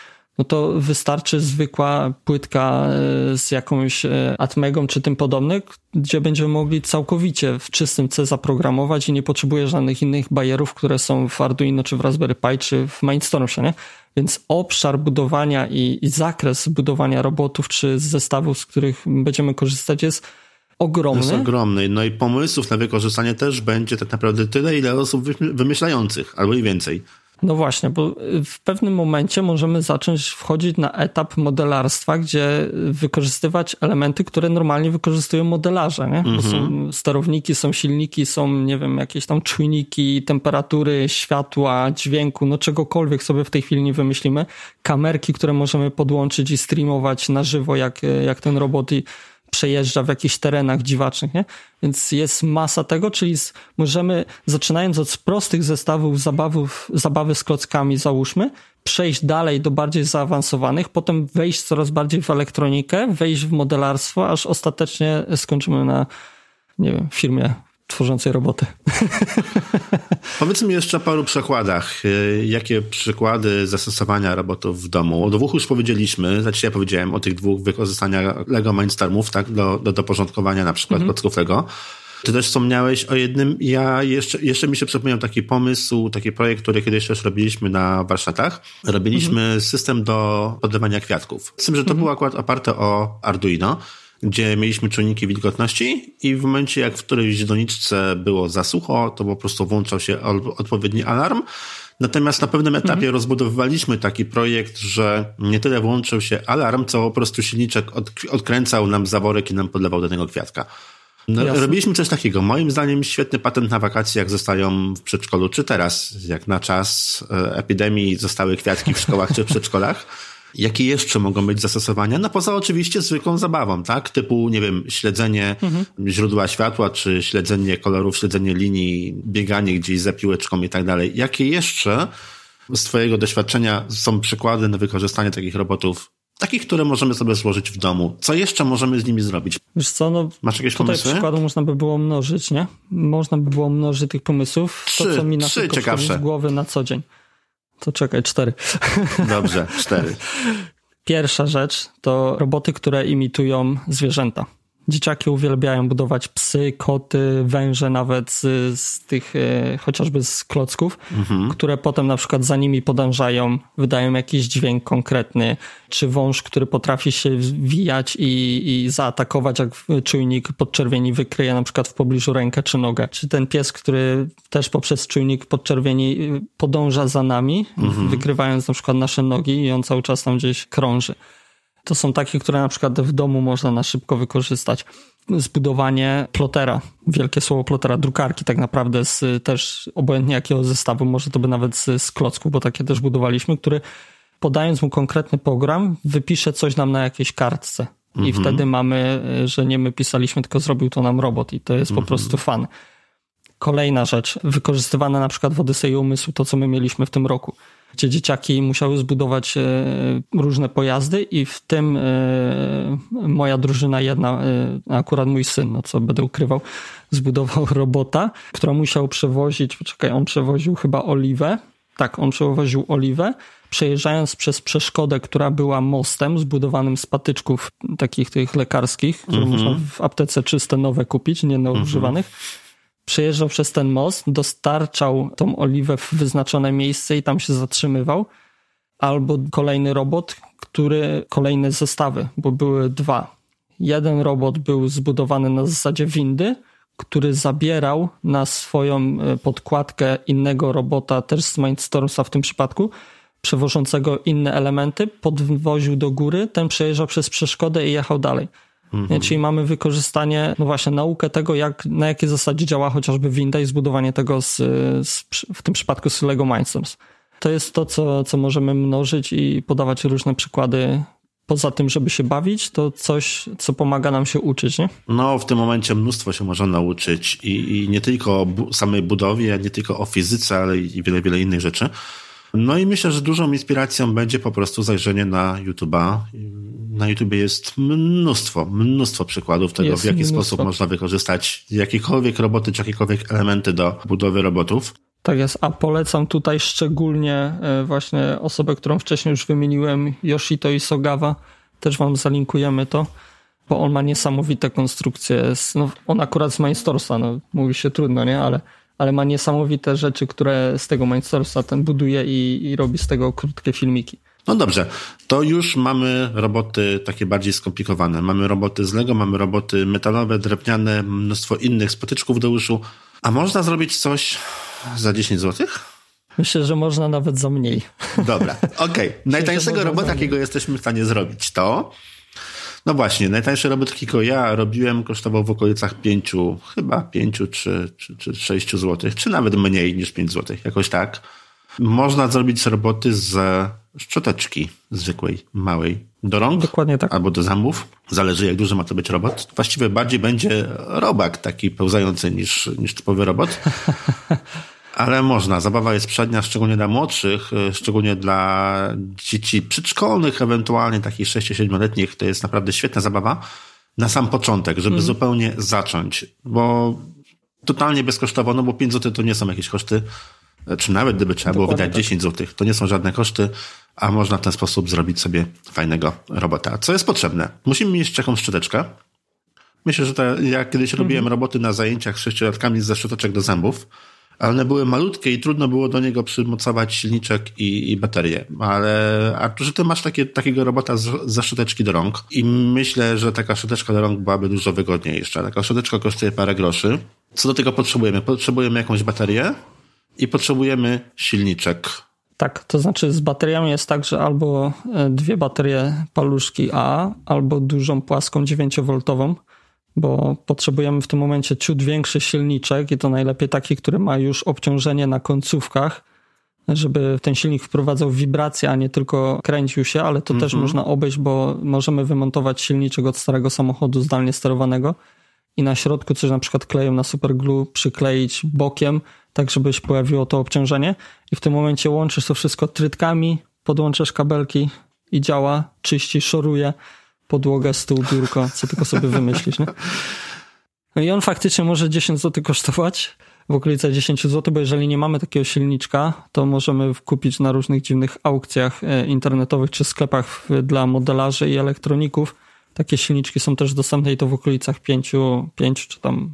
no to wystarczy zwykła płytka e, z jakąś e, Atmegą czy tym podobne, gdzie będziemy mogli całkowicie w czystym C zaprogramować i nie potrzebuje żadnych innych bajerów, które są w Arduino czy w Raspberry Pi czy w Mindstormsie, nie? Więc obszar budowania i, i zakres budowania robotów czy zestawów, z których będziemy korzystać jest ogromny. Jest ogromny. No i pomysłów na wykorzystanie też będzie tak naprawdę tyle, ile osób wymyślających, albo i więcej. No właśnie, bo w pewnym momencie możemy zacząć wchodzić na etap modelarstwa, gdzie wykorzystywać elementy, które normalnie wykorzystują modelarze. Nie? Mhm. Są sterowniki, są silniki, są, nie wiem, jakieś tam czujniki temperatury, światła, dźwięku, no czegokolwiek sobie w tej chwili nie wymyślimy. Kamerki, które możemy podłączyć i streamować na żywo, jak, jak ten robot i przejeżdża w jakichś terenach dziwacznych, nie? Więc jest masa tego, czyli z, możemy, zaczynając od prostych zestawów zabawów, zabawy z klockami, załóżmy, przejść dalej do bardziej zaawansowanych, potem wejść coraz bardziej w elektronikę, wejść w modelarstwo, aż ostatecznie skończymy na, nie wiem, firmie tworzącej roboty. Powiedz mi jeszcze o paru przykładach. Jakie przykłady zastosowania robotów w domu? O dwóch już powiedzieliśmy, znaczy ja powiedziałem o tych dwóch wykorzystania Lego Mindstormów, tak, do, do, do porządkowania na przykład mhm. klocków Lego. Ty też wspomniałeś o jednym, ja jeszcze, jeszcze mi się przypomniał taki pomysł, taki projekt, który kiedyś też robiliśmy na warsztatach. Robiliśmy mhm. system do podlewania kwiatków. Z tym, że to mhm. było akurat oparte o Arduino gdzie mieliśmy czujniki wilgotności i w momencie, jak w którejś doniczce było za sucho, to po prostu włączał się odpowiedni alarm. Natomiast na pewnym etapie mhm. rozbudowywaliśmy taki projekt, że nie tyle włączył się alarm, co po prostu silniczek od, odkręcał nam zaworek i nam podlewał do tego kwiatka. No, robiliśmy coś takiego. Moim zdaniem świetny patent na wakacje, jak zostają w przedszkolu, czy teraz, jak na czas e, epidemii zostały kwiatki w szkołach czy w przedszkolach. Jakie jeszcze mogą być zastosowania? No poza oczywiście zwykłą zabawą, tak? Typu, nie wiem, śledzenie mhm. źródła światła, czy śledzenie kolorów, śledzenie linii, bieganie gdzieś za piłeczką i tak dalej. Jakie jeszcze z twojego doświadczenia są przykłady na wykorzystanie takich robotów takich, które możemy sobie złożyć w domu. Co jeszcze możemy z nimi zrobić? Wiesz co, no, Masz jakieś tutaj pomysły? przykładu można by było mnożyć, nie? Można by było mnożyć tych pomysłów. Trzy, to, co mi na trzy ciekawsze. z głowy na co dzień. To czekaj, cztery. Dobrze, cztery. Pierwsza rzecz to roboty, które imitują zwierzęta. Dzieciaki uwielbiają budować psy, koty, węże nawet z, z tych e, chociażby z klocków, mhm. które potem na przykład za nimi podążają, wydają jakiś dźwięk konkretny, czy wąż, który potrafi się wijać i, i zaatakować, jak czujnik podczerwieni wykryje na przykład w pobliżu rękę czy nogę, czy ten pies, który też poprzez czujnik podczerwieni podąża za nami, mhm. wykrywając na przykład nasze nogi i on cały czas tam gdzieś krąży. To są takie, które na przykład w domu można na szybko wykorzystać. Zbudowanie plotera, wielkie słowo plotera, drukarki tak naprawdę z też obojętnie jakiego zestawu, może to by nawet z, z klocków, bo takie też budowaliśmy, który podając mu konkretny program, wypisze coś nam na jakiejś kartce. I mhm. wtedy mamy, że nie my pisaliśmy, tylko zrobił to nam robot i to jest mhm. po prostu fan. Kolejna rzecz, wykorzystywana na przykład w Umysłu, to co my mieliśmy w tym roku gdzie dzieciaki musiały zbudować e, różne pojazdy i w tym e, moja drużyna jedna, e, akurat mój syn, no co będę ukrywał, zbudował robota, która musiał przewozić, poczekaj, on przewoził chyba oliwę, tak, on przewoził oliwę, przejeżdżając przez przeszkodę, która była mostem zbudowanym z patyczków takich tych lekarskich, które mm -hmm. można w aptece czyste nowe kupić, nie na używanych. Mm -hmm przejeżdżał przez ten most, dostarczał tą oliwę w wyznaczone miejsce i tam się zatrzymywał. Albo kolejny robot, który kolejne zestawy, bo były dwa. Jeden robot był zbudowany na zasadzie windy, który zabierał na swoją e, podkładkę innego robota, też z Mindstormsa w tym przypadku, przewożącego inne elementy, podwoził do góry, ten przejeżdżał przez przeszkodę i jechał dalej. Mhm. Czyli mamy wykorzystanie, no właśnie, naukę tego, jak, na jakiej zasadzie działa chociażby winda i zbudowanie tego z, z w tym przypadku z Lego Mindstorms. To jest to, co, co możemy mnożyć i podawać różne przykłady poza tym, żeby się bawić, to coś, co pomaga nam się uczyć, nie? No, w tym momencie mnóstwo się można nauczyć i, i nie tylko o bu samej budowie, nie tylko o fizyce, ale i wiele, wiele innych rzeczy. No i myślę, że dużą inspiracją będzie po prostu zajrzenie na YouTube'a na YouTubie jest mnóstwo, mnóstwo przykładów tego, jest w jaki mnóstwo. sposób można wykorzystać jakiekolwiek roboty, czy jakiekolwiek elementy do budowy robotów. Tak jest, a polecam tutaj szczególnie e, właśnie osobę, którą wcześniej już wymieniłem, Yoshito Isogawa. Też wam zalinkujemy to, bo on ma niesamowite konstrukcje. No, on akurat z Mindstorsa, no, mówi się trudno, nie? Ale, ale ma niesamowite rzeczy, które z tego Mindstorsa ten buduje i, i robi z tego krótkie filmiki. No dobrze, to już mamy roboty takie bardziej skomplikowane. Mamy roboty z Lego, mamy roboty metalowe, drewniane, mnóstwo innych spotyczków do uszu. A można zrobić coś za 10 zł? Myślę, że można nawet za mniej. Dobra, okej. Okay. Najtańszego robota, jakiego jesteśmy w stanie zrobić, to... No właśnie, najtańszy robot, jakiego ja robiłem, kosztował w okolicach 5, chyba 5 czy, czy, czy 6 zł, czy nawet mniej niż 5 zł, jakoś tak. Można zrobić roboty z szczoteczki zwykłej, małej, do rąk. Dokładnie tak. Albo do zębów. Zależy, jak duży ma to być robot. Właściwie bardziej będzie robak taki pełzający niż, niż typowy robot. Ale można. Zabawa jest przednia, szczególnie dla młodszych, e, szczególnie dla dzieci przedszkolnych, ewentualnie takich 6-7-letnich. To jest naprawdę świetna zabawa na sam początek, żeby mm. zupełnie zacząć. Bo totalnie bezkosztowo, no bo 5 zł to nie są jakieś koszty czy nawet gdyby trzeba było wydać tak. 10 zł, to nie są żadne koszty, a można w ten sposób zrobić sobie fajnego robota. Co jest potrzebne? Musimy mieć jakąś szczoteczkę. Myślę, że to, ja kiedyś mhm. robiłem roboty na zajęciach z sześciolatkami ze szczoteczek do zębów, ale one były malutkie i trudno było do niego przymocować silniczek i, i baterię. Ale a że ty masz takie, takiego robota z, ze szczoteczki do rąk i myślę, że taka szczoteczka do rąk byłaby dużo wygodniejsza. Taka szczoteczka kosztuje parę groszy. Co do tego potrzebujemy? Potrzebujemy jakąś baterię, i potrzebujemy silniczek. Tak, to znaczy z bateriami jest tak, że albo e, dwie baterie paluszki A, albo dużą płaską 9V, bo potrzebujemy w tym momencie ciut większy silniczek i to najlepiej taki, który ma już obciążenie na końcówkach, żeby ten silnik wprowadzał wibrację, a nie tylko kręcił się, ale to mm -hmm. też mhm. można obejść, bo możemy wymontować silniczek od starego samochodu zdalnie sterowanego i na środku coś na przykład klejem na superglue przykleić bokiem, tak żeby się pojawiło to obciążenie i w tym momencie łączysz to wszystko trytkami, podłączasz kabelki i działa, czyści, szoruje podłogę, stół, biurko, co tylko sobie wymyślisz, nie? No i on faktycznie może 10 zł kosztować, w okolice 10 zł, bo jeżeli nie mamy takiego silniczka, to możemy kupić na różnych dziwnych aukcjach e, internetowych czy sklepach dla modelarzy i elektroników. Takie silniczki są też dostępne i to w okolicach 5, 5 czy tam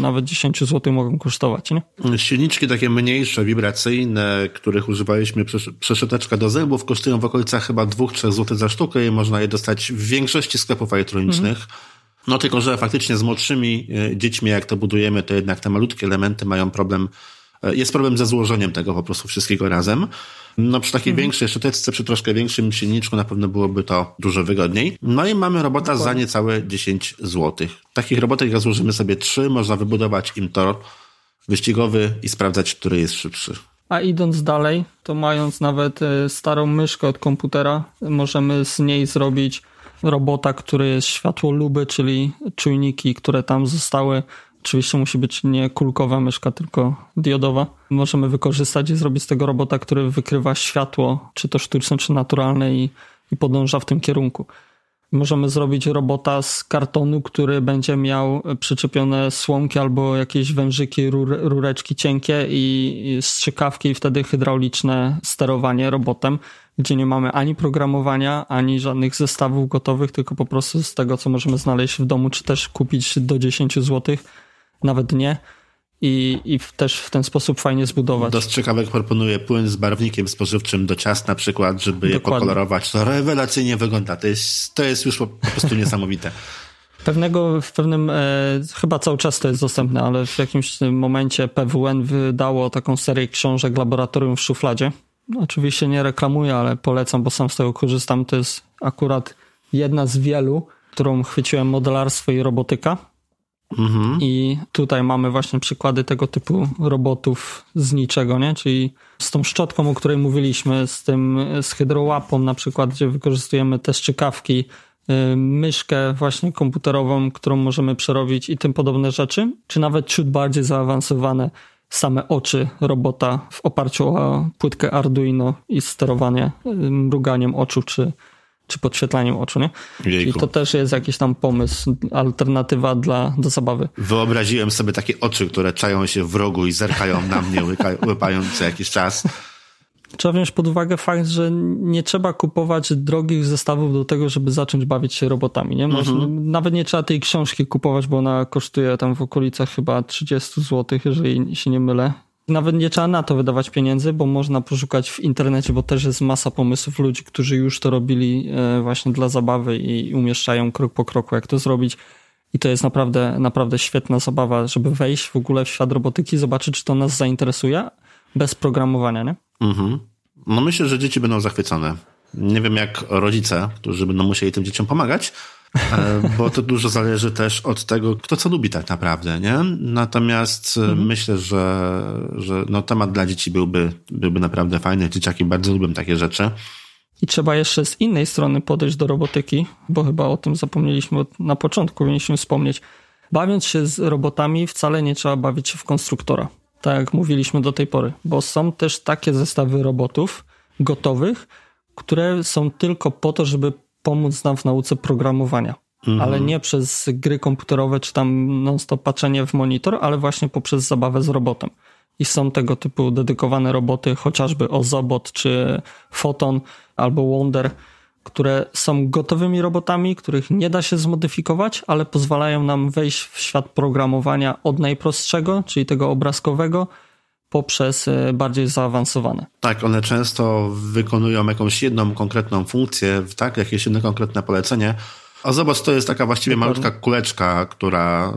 nawet 10 zł mogą kosztować, nie? Silniczki takie mniejsze, wibracyjne, których używaliśmy przeszeteczka do zębów, kosztują w okolicach chyba 2-3 zł za sztukę i można je dostać w większości sklepów elektronicznych. Mhm. No tylko, że faktycznie z młodszymi e, dziećmi, jak to budujemy, to jednak te malutkie elementy mają problem, e, jest problem ze złożeniem tego po prostu wszystkiego razem. No przy takiej mhm. większej szczoteczce, przy troszkę większym silniczku na pewno byłoby to dużo wygodniej. No i mamy robota Dokładnie. za niecałe 10 zł. Takich robotek jak złożymy sobie trzy, można wybudować im tor wyścigowy i sprawdzać, który jest szybszy. A idąc dalej, to mając nawet e, starą myszkę od komputera, możemy z niej zrobić robota, który jest światłoluby, czyli czujniki, które tam zostały. Oczywiście musi być nie kulkowa myszka, tylko diodowa. Możemy wykorzystać i zrobić z tego robota, który wykrywa światło, czy to sztuczne, czy naturalne i, i podąża w tym kierunku. Możemy zrobić robota z kartonu, który będzie miał przyczepione słomki albo jakieś wężyki, rur, rureczki cienkie i strzykawki i wtedy hydrauliczne sterowanie robotem gdzie nie mamy ani programowania, ani żadnych zestawów gotowych, tylko po prostu z tego, co możemy znaleźć w domu, czy też kupić do 10 zł, nawet nie. I, I też w ten sposób fajnie zbudować. Do strzykawek proponuję płyn z barwnikiem spożywczym do ciast na przykład, żeby Dokładnie. je pokolorować. To rewelacyjnie wygląda. To jest, to jest już po prostu niesamowite. Pewnego, w pewnym, e, chyba cały czas to jest dostępne, ale w jakimś momencie PWN wydało taką serię książek Laboratorium w szufladzie, Oczywiście nie reklamuję, ale polecam, bo sam z tego korzystam. To jest akurat jedna z wielu, którą chwyciłem modelarstwo i robotyka. Mhm. I tutaj mamy właśnie przykłady tego typu robotów z niczego, nie? Czyli z tą szczotką, o której mówiliśmy, z tym, z hydrołapą na przykład, gdzie wykorzystujemy te szczykawki, y, myszkę właśnie komputerową, którą możemy przerobić i tym podobne rzeczy, czy nawet ciut bardziej zaawansowane same oczy robota w oparciu o płytkę Arduino i sterowanie mruganiem oczu czy, czy podświetlaniem oczu, nie? I to też jest jakiś tam pomysł, alternatywa dla, do zabawy. Wyobraziłem sobie takie oczy, które czają się w rogu i zerkają na mnie, łypając co jakiś czas. Trzeba wziąć pod uwagę fakt, że nie trzeba kupować drogich zestawów do tego, żeby zacząć bawić się robotami. Nie? Można, mhm. Nawet nie trzeba tej książki kupować, bo ona kosztuje tam w okolicach chyba 30 zł, jeżeli się nie mylę. Nawet nie trzeba na to wydawać pieniędzy, bo można poszukać w internecie, bo też jest masa pomysłów ludzi, którzy już to robili e, właśnie dla zabawy i umieszczają krok po kroku, jak to zrobić. I to jest naprawdę, naprawdę świetna zabawa, żeby wejść w ogóle w świat robotyki, zobaczyć, czy to nas zainteresuje bez programowania, nie? Mhm. No myślę, że dzieci będą zachwycone. Nie wiem jak rodzice, którzy będą musieli tym dzieciom pomagać, bo to dużo zależy też od tego, kto co lubi tak naprawdę, nie? Natomiast e, mhm. myślę, że, że no, temat dla dzieci byłby, byłby naprawdę fajny. Dzieciaki bardzo lubią takie rzeczy. I trzeba jeszcze z innej strony podejść do robotyki, bo chyba o tym zapomnieliśmy na początku, powinniśmy wspomnieć. Bawiąc się z robotami, wcale nie trzeba bawić się w konstruktora tak jak mówiliśmy do tej pory, bo są też takie zestawy robotów gotowych, które są tylko po to, żeby pomóc nam w nauce programowania. Mhm. Ale nie przez gry komputerowe czy tam non-stop patrzenie w monitor, ale właśnie poprzez zabawę z robotem. I są tego typu dedykowane roboty, chociażby Ozobot czy Photon albo Wonder, które są gotowymi robotami, których nie da się zmodyfikować, ale pozwalają nam wejść w świat programowania od najprostszego, czyli tego obrazkowego, poprzez e, bardziej zaawansowane. Tak, one często wykonują jakąś jedną konkretną funkcję, tak, jakieś jedno konkretne polecenie, a zobacz, to jest taka właściwie Dokładnie. malutka kuleczka, która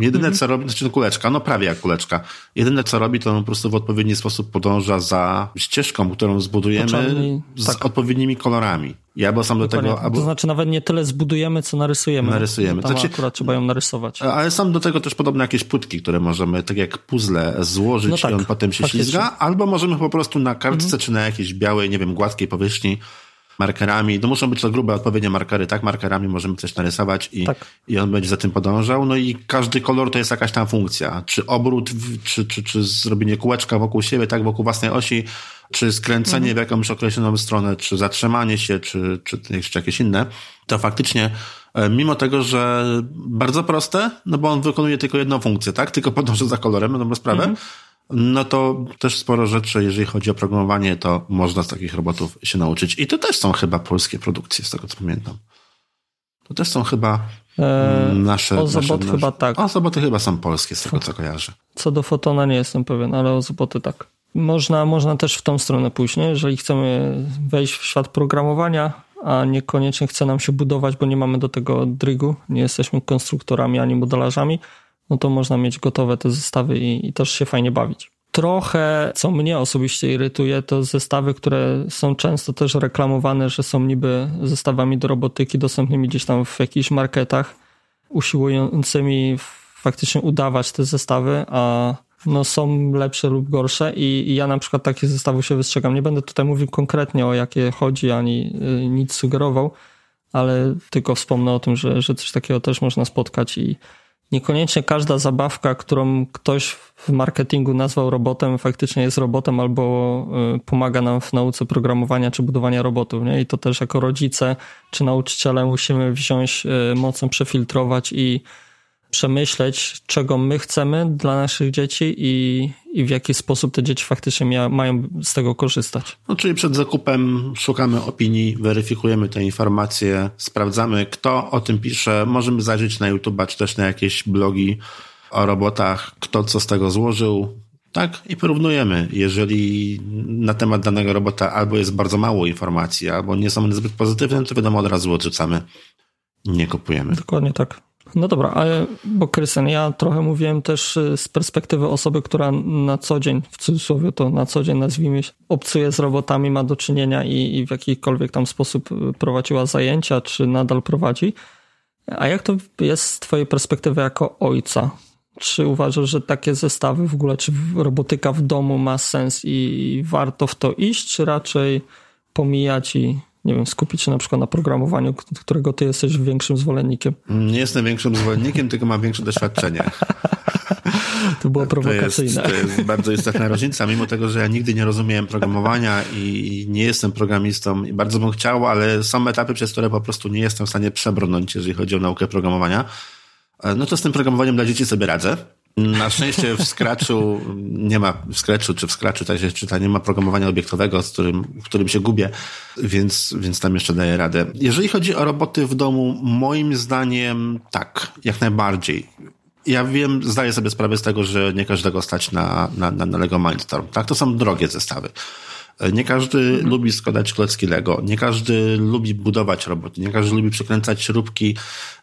jedyne mhm. co robi, znaczy kuleczka, no prawie jak kuleczka. Jedyne co robi, to on po prostu w odpowiedni sposób podąża za ścieżką, którą zbudujemy z tak. odpowiednimi kolorami. Ja bo sam do tego... To znaczy nawet nie tyle zbudujemy, co narysujemy. Narysujemy. Tam znaczy, akurat trzeba ją narysować. Ale są do tego też podobne jakieś płytki, które możemy tak jak puzzle złożyć no tak, i on potem się faktycznie. ślizga, albo możemy po prostu na kartce mhm. czy na jakiejś białej, nie wiem, gładkiej powierzchni markerami. No muszą być to grube, odpowiednie markery, tak? Markerami możemy coś narysować i, Tak. i on będzie za tym podążał. No i każdy kolor to jest jakaś tam funkcja. Czy obrót, czy, czy, czy zrobienie kółeczka wokół siebie, tak? Wokół własnej osi, czy skręcenie w jakąś określoną stronę, czy zatrzymanie się, czy, czy jeszcze jakieś inne. To faktycznie, e, mimo tego, że bardzo proste, no bo on wykonuje tylko jedną funkcję, tak? Tylko podąża za kolorem, dobrą sprawę. No to też sporo rzeczy, jeżeli chodzi o programowanie, to można z takich robotów się nauczyć. I to też są chyba polskie produkcje, z tego co pamiętam. To też są chyba E, mm, nasze... Ozobot nasze, chyba tak. Ozoboty chyba są polskie, z tego co kojarzę. Co do fotona nie jestem pewien, ale o zoboty tak. Można, można też w tą stronę pójść, nie? jeżeli chcemy wejść w świat programowania, a niekoniecznie chce nam się budować, bo nie mamy do tego drygu, nie jesteśmy konstruktorami ani modelarzami, no to można mieć gotowe te zestawy i, i też się fajnie bawić. Trochę, co mnie osobiście irytuje, to zestawy, które są często też reklamowane, że są niby zestawami do robotyki dostępnymi gdzieś tam w jakichś marketach, usiłującymi faktycznie udawać te zestawy, a no są lepsze lub gorsze i, i ja na przykład takich zestawów się wystrzegam. Nie będę tutaj mówił konkretnie o jakie chodzi, ani y, nic sugerował, ale tylko wspomnę o tym, że, że coś takiego też można spotkać i niekoniecznie każda zabawka, którą ktoś w marketingu nazwał robotem, faktycznie jest robotem albo y, pomaga nam w nauce programowania czy budowania robotów. Nie? I to też jako rodzice czy nauczyciele musimy wziąć, y, mocno przefiltrować i przemyśleć, czego my chcemy dla naszych dzieci i, i w jaki sposób te dzieci faktycznie mia, mają z tego korzystać. No, czyli przed zakupem szukamy opinii, weryfikujemy te informacje, sprawdzamy, kto o tym pisze. Możemy zajrzeć na YouTube, czy też na jakieś blogi o robotach, kto co z tego złożył. Tak, i porównujemy. Jeżeli na temat danego robota albo jest bardzo mało informacji, albo nie są one zbyt pozytywne, to wiadomo, od razu odrzucamy. Nie kupujemy. Dokładnie tak. No dobra, ale bo Krystian, ja trochę mówiłem też y, z perspektywy osoby, która na co dzień, w cudzysłowie to na co dzień nazwijmy się, obcuje z robotami, ma do czynienia i, i w jakikolwiek tam sposób y, prowadziła zajęcia, czy nadal prowadzi. A jak to jest z twojej perspektywy jako ojca? Czy uważasz, że takie zestawy w ogóle, czy robotyka w domu ma sens i warto w to iść, czy raczej pomijać i nie wiem, skupić się na przykład na programowaniu, którego ty jesteś większym zwolennikiem? Nie jestem większym zwolennikiem, tylko mam większe doświadczenie. To było To jest, prowokacyjne. to jest bardzo istotna różnica, mimo tego, że ja nigdy nie rozumiałem programowania i nie jestem programistą i bardzo bym chciał, ale są etapy, przez które po prostu nie jestem w stanie przebrnąć, jeżeli chodzi o naukę programowania. E, No to z tym programowaniem dla dzieci sobie radzę. Na szczęście w Scratchu nie ma, w Scratchu czy w Scratchu tak się czyta, nie ma programowania obiektowego, z którym, w którym się gubię, więc, więc tam jeszcze daję radę. Jeżeli chodzi o roboty w domu, moim zdaniem tak, jak najbardziej. Ja wiem, zdaję sobie sprawę z tego, że nie każdego stać na, na, na, na Lego Mindstorm. Tak, to są drogie zestawy. Nie każdy lubi składać klocki Lego, nie każdy lubi budować roboty, nie każdy lubi przekręcać śrubki.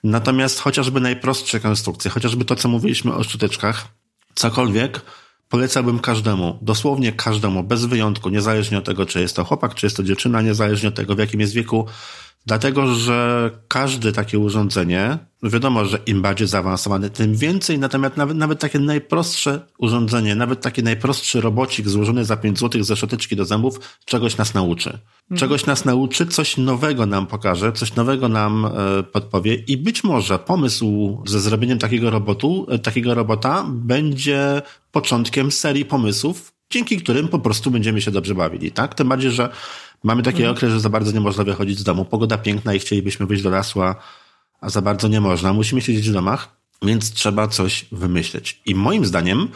Natomiast chociażby najprostsze konstrukcje, chociażby to, co mówiliśmy o szczoteczkach, cokolwiek, polecałbym każdemu, dosłownie każdemu, bez wyjątku, niezależnie od tego, czy jest to chłopak, czy jest to dziewczyna, niezależnie od tego, w jakim jest wieku, Dlatego, że każde takie urządzenie, wiadomo, że im bardziej zaawansowane, tym więcej, natomiast nawet, nawet takie najprostsze urządzenie, nawet taki najprostszy robocik złożony za 5 zł ze szczoteczki do zębów, czegoś nas nauczy. Czegoś nas nauczy, coś nowego nam pokaże, coś nowego nam e, podpowie i być może pomysł ze zrobieniem takiego robotu, e, takiego robota będzie początkiem serii pomysłów, dzięki którym po prostu będziemy się dobrze bawili, tak? Tym bardziej, że mamy taki okres, że za bardzo nie można wychodzić z domu. Pogoda piękna i chcielibyśmy wyjść do lasu, a, za bardzo nie można. Musimy siedzieć w domach, więc trzeba coś wymyśleć. I moim zdaniem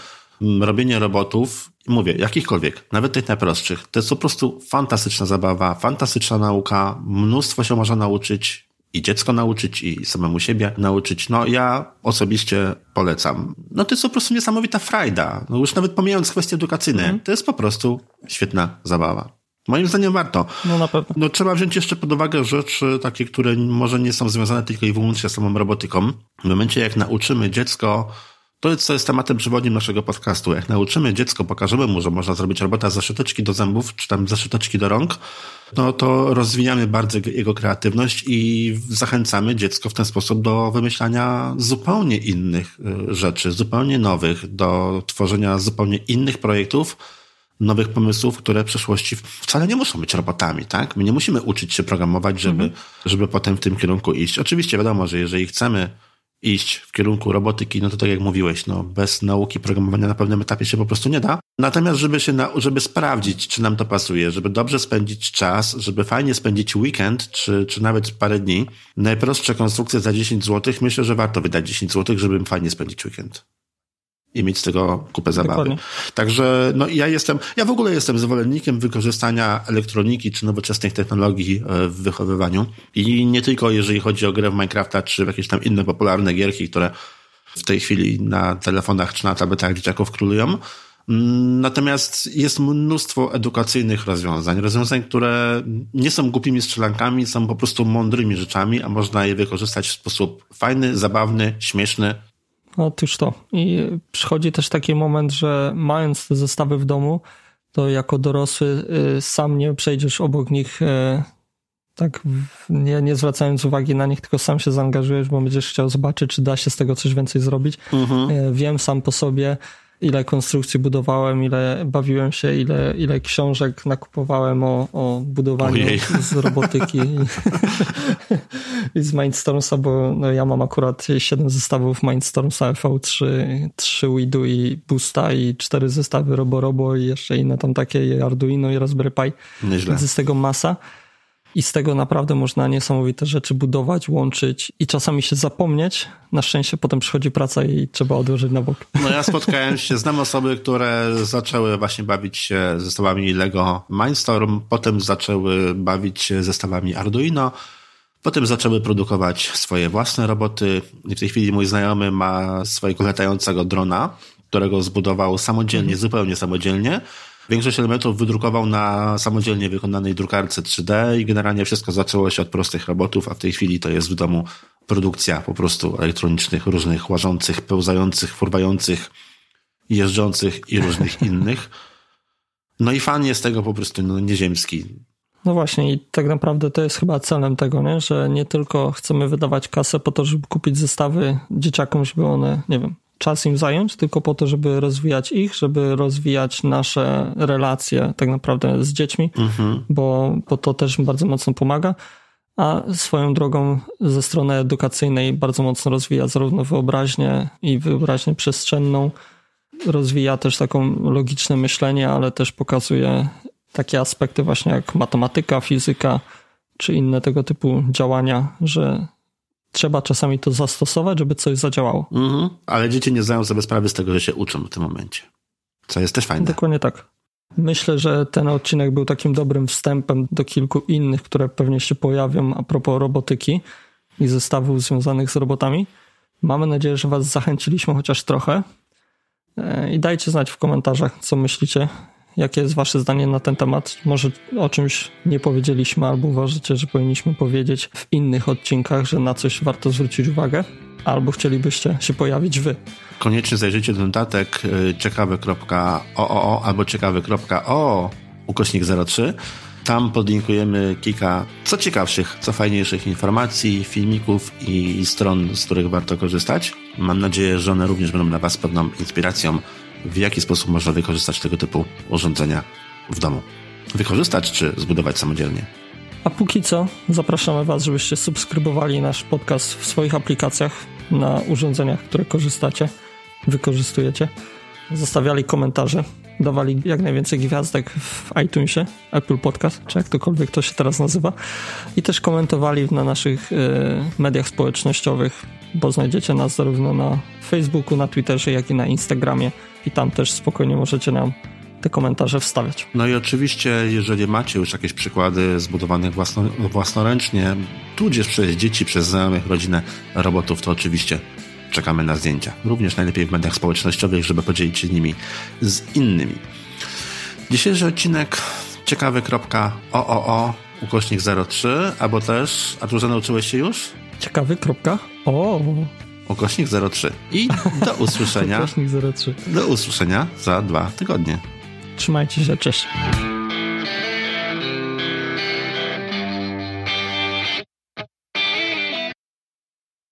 robienie robotów, mówię, jakichkolwiek, nawet tych najprostszych, to jest po prostu fantastyczna zabawa, fantastyczna nauka, mnóstwo się można nauczyć, i dziecko nauczyć, i samemu siebie nauczyć. No ja osobiście polecam. No to jest po prostu niesamowita frajda. No już nawet pomijając kwestie edukacyjne, to jest po prostu świetna zabawa. Moim zdaniem warto. No na pewno. No trzeba wziąć jeszcze pod uwagę rzeczy takie, które może nie są związane tylko i wyłącznie z samą robotyką. W momencie jak nauczymy dziecko, to jest, co jest tematem przewodnim naszego podcastu. Jak nauczymy dziecko, pokażemy mu, że można zrobić robota ze szczoteczki do zębów, czy tam ze szczoteczki do rąk, no to rozwijamy bardzo jego kreatywność i zachęcamy dziecko w ten sposób do wymyślania zupełnie innych y, rzeczy, zupełnie nowych, do tworzenia zupełnie innych projektów, nowych pomysłów, które w przyszłości wcale nie muszą być robotami, tak? My nie musimy uczyć się programować, żeby, żeby potem w tym kierunku iść. Oczywiście wiadomo, że jeżeli chcemy iść w kierunku robotyki, no to tak jak mówiłeś, no bez nauki programowania na pewnym etapie się po prostu nie da. Natomiast żeby się, na, żeby sprawdzić, czy nam to pasuje, żeby dobrze spędzić czas, żeby fajnie spędzić weekend, czy, czy nawet parę dni, najprostsze konstrukcje za 10 zł, myślę, że warto wydać 10 zł, żeby fajnie spędzić weekend i mieć z tego kupę zabawy. Dokładnie. Także no, ja jestem, ja w ogóle jestem zwolennikiem wykorzystania elektroniki czy nowoczesnych technologii e, w wychowywaniu i nie tylko jeżeli chodzi o grę w Minecrafta czy w jakieś tam inne popularne gierki, które w tej chwili na telefonach czy na tabletach dzieciaków królują. Mm, natomiast jest mnóstwo edukacyjnych rozwiązań, rozwiązań, które nie są głupimi strzelankami, są po prostu mądrymi rzeczami, a można je wykorzystać w sposób fajny, zabawny, śmieszny, Otóż to. I przychodzi też taki moment, że mając te zestawy w domu, to jako dorosły y, sam nie przejdziesz obok nich y, tak nie, nie zwracając uwagi na nich, tylko sam się zaangażujesz, bo będziesz chciał zobaczyć, czy da się z tego coś więcej zrobić. Mhm. Y, wiem sam po sobie, ile konstrukcji budowałem, ile bawiłem się, ile, ile książek nakupowałem o, o budowaniu Ojej. z robotyki i z Mindstormsa, bo no, ja mam akurat 7 zestawów Mindstormsa V3, 3 Widu i Boosta i 4 zestawy RoboRobo i jeszcze inne tam takie i Arduino i Raspberry Pi. Nieźle. Więc z tego masa. I z tego naprawdę można niesamowite rzeczy budować, łączyć i czasami się zapomnieć. Na szczęście potem przychodzi praca i trzeba odłożyć na bok. No ja spotkałem się, znam osoby, które zaczęły właśnie bawić się zestawami Lego Mindstorm, potem zaczęły bawić się zestawami Arduino, potem zaczęły produkować swoje własne roboty w tej chwili mój znajomy ma swojego latającego drona, którego zbudował samodzielnie, mhm. zupełnie samodzielnie Większość elementów wydrukował na samodzielnie wykonanej drukarce 3D i generalnie wszystko zaczęło się od prostych robotów, a w tej chwili to jest w domu produkcja po prostu elektronicznych, różnych łażących, pełzających, furwających, jeżdżących i różnych innych. No i fan jest tego po prostu no, nieziemski. No właśnie i tak naprawdę to jest chyba celem tego, nie? że nie tylko chcemy wydawać kasę po to, żeby kupić zestawy dzieciakom, żeby one, nie wiem, czas im zająć, tylko po to, żeby rozwijać ich, żeby rozwijać nasze relacje tak naprawdę z dziećmi, mhm. bo, bo to też bardzo mocno pomaga. A swoją drogą ze strony edukacyjnej bardzo mocno rozwija zarówno wyobraźnię i wyobraźnię przestrzenną, rozwija też taką logiczne myślenie, ale też pokazuje takie aspekty właśnie jak matematyka, fizyka czy inne tego typu działania, że trzeba czasami to zastosować, żeby coś zadziałało. Mhm. Ale dzieci nie zdają sobie sprawy z tego, że się uczą w tym momencie. Co jest też fajne. Dokładnie tak. Myślę, że ten odcinek był takim dobrym wstępem do kilku innych, które pewnie się pojawią a propos robotyki i zestawów związanych z robotami. Mamy nadzieję, że Was zachęciliśmy chociaż trochę. E, I dajcie znać w komentarzach, co myślicie, Jakie jest Wasze zdanie na ten temat? Może o czymś nie powiedzieliśmy, albo uważacie, że powinniśmy powiedzieć w innych odcinkach, że na coś warto zwrócić uwagę? Albo chcielibyście się pojawić Wy? Koniecznie zajrzyjcie do notatek y, ciekawy.oo albo ciekawy.o ukośnik 03. Tam podlinkujemy kilka co ciekawszych, co fajniejszych informacji, filmików i stron, z których warto korzystać. Mam nadzieję, że one również będą dla Was pewną inspiracją w jaki sposób można wykorzystać tego typu urządzenia w domu. Wykorzystać czy zbudować samodzielnie. A póki co zapraszamy Was, żebyście subskrybowali nasz podcast w swoich aplikacjach na urządzeniach, które korzystacie, wykorzystujecie. Zostawiali komentarze, dawali jak najwięcej gwiazdek w iTunesie, Apple Podcast, czy jak tokolwiek to się teraz nazywa. I też komentowali na naszych y, mediach społecznościowych, bo znajdziecie nas zarówno na Facebooku, na Twitterze, jak i na Instagramie i tam też spokojnie możecie nam te komentarze wstawiać. No i oczywiście, jeżeli macie już jakieś przykłady zbudowanych własno, własnoręcznie, tudzież przez dzieci, przez znajomych, rodzinę robotów, to oczywiście czekamy na zdjęcia. Również najlepiej w mediach społecznościowych, żeby podzielić się nimi z innymi. Dzisiejszy odcinek ciekawy.ooo ukośnik 03, albo też, a tu nauczyłeś się już? Ciekawy.o ukośnik 03. I do usłyszenia. ukośnik 03. Do usłyszenia za dwa tygodnie. Trzymajcie się, cześć.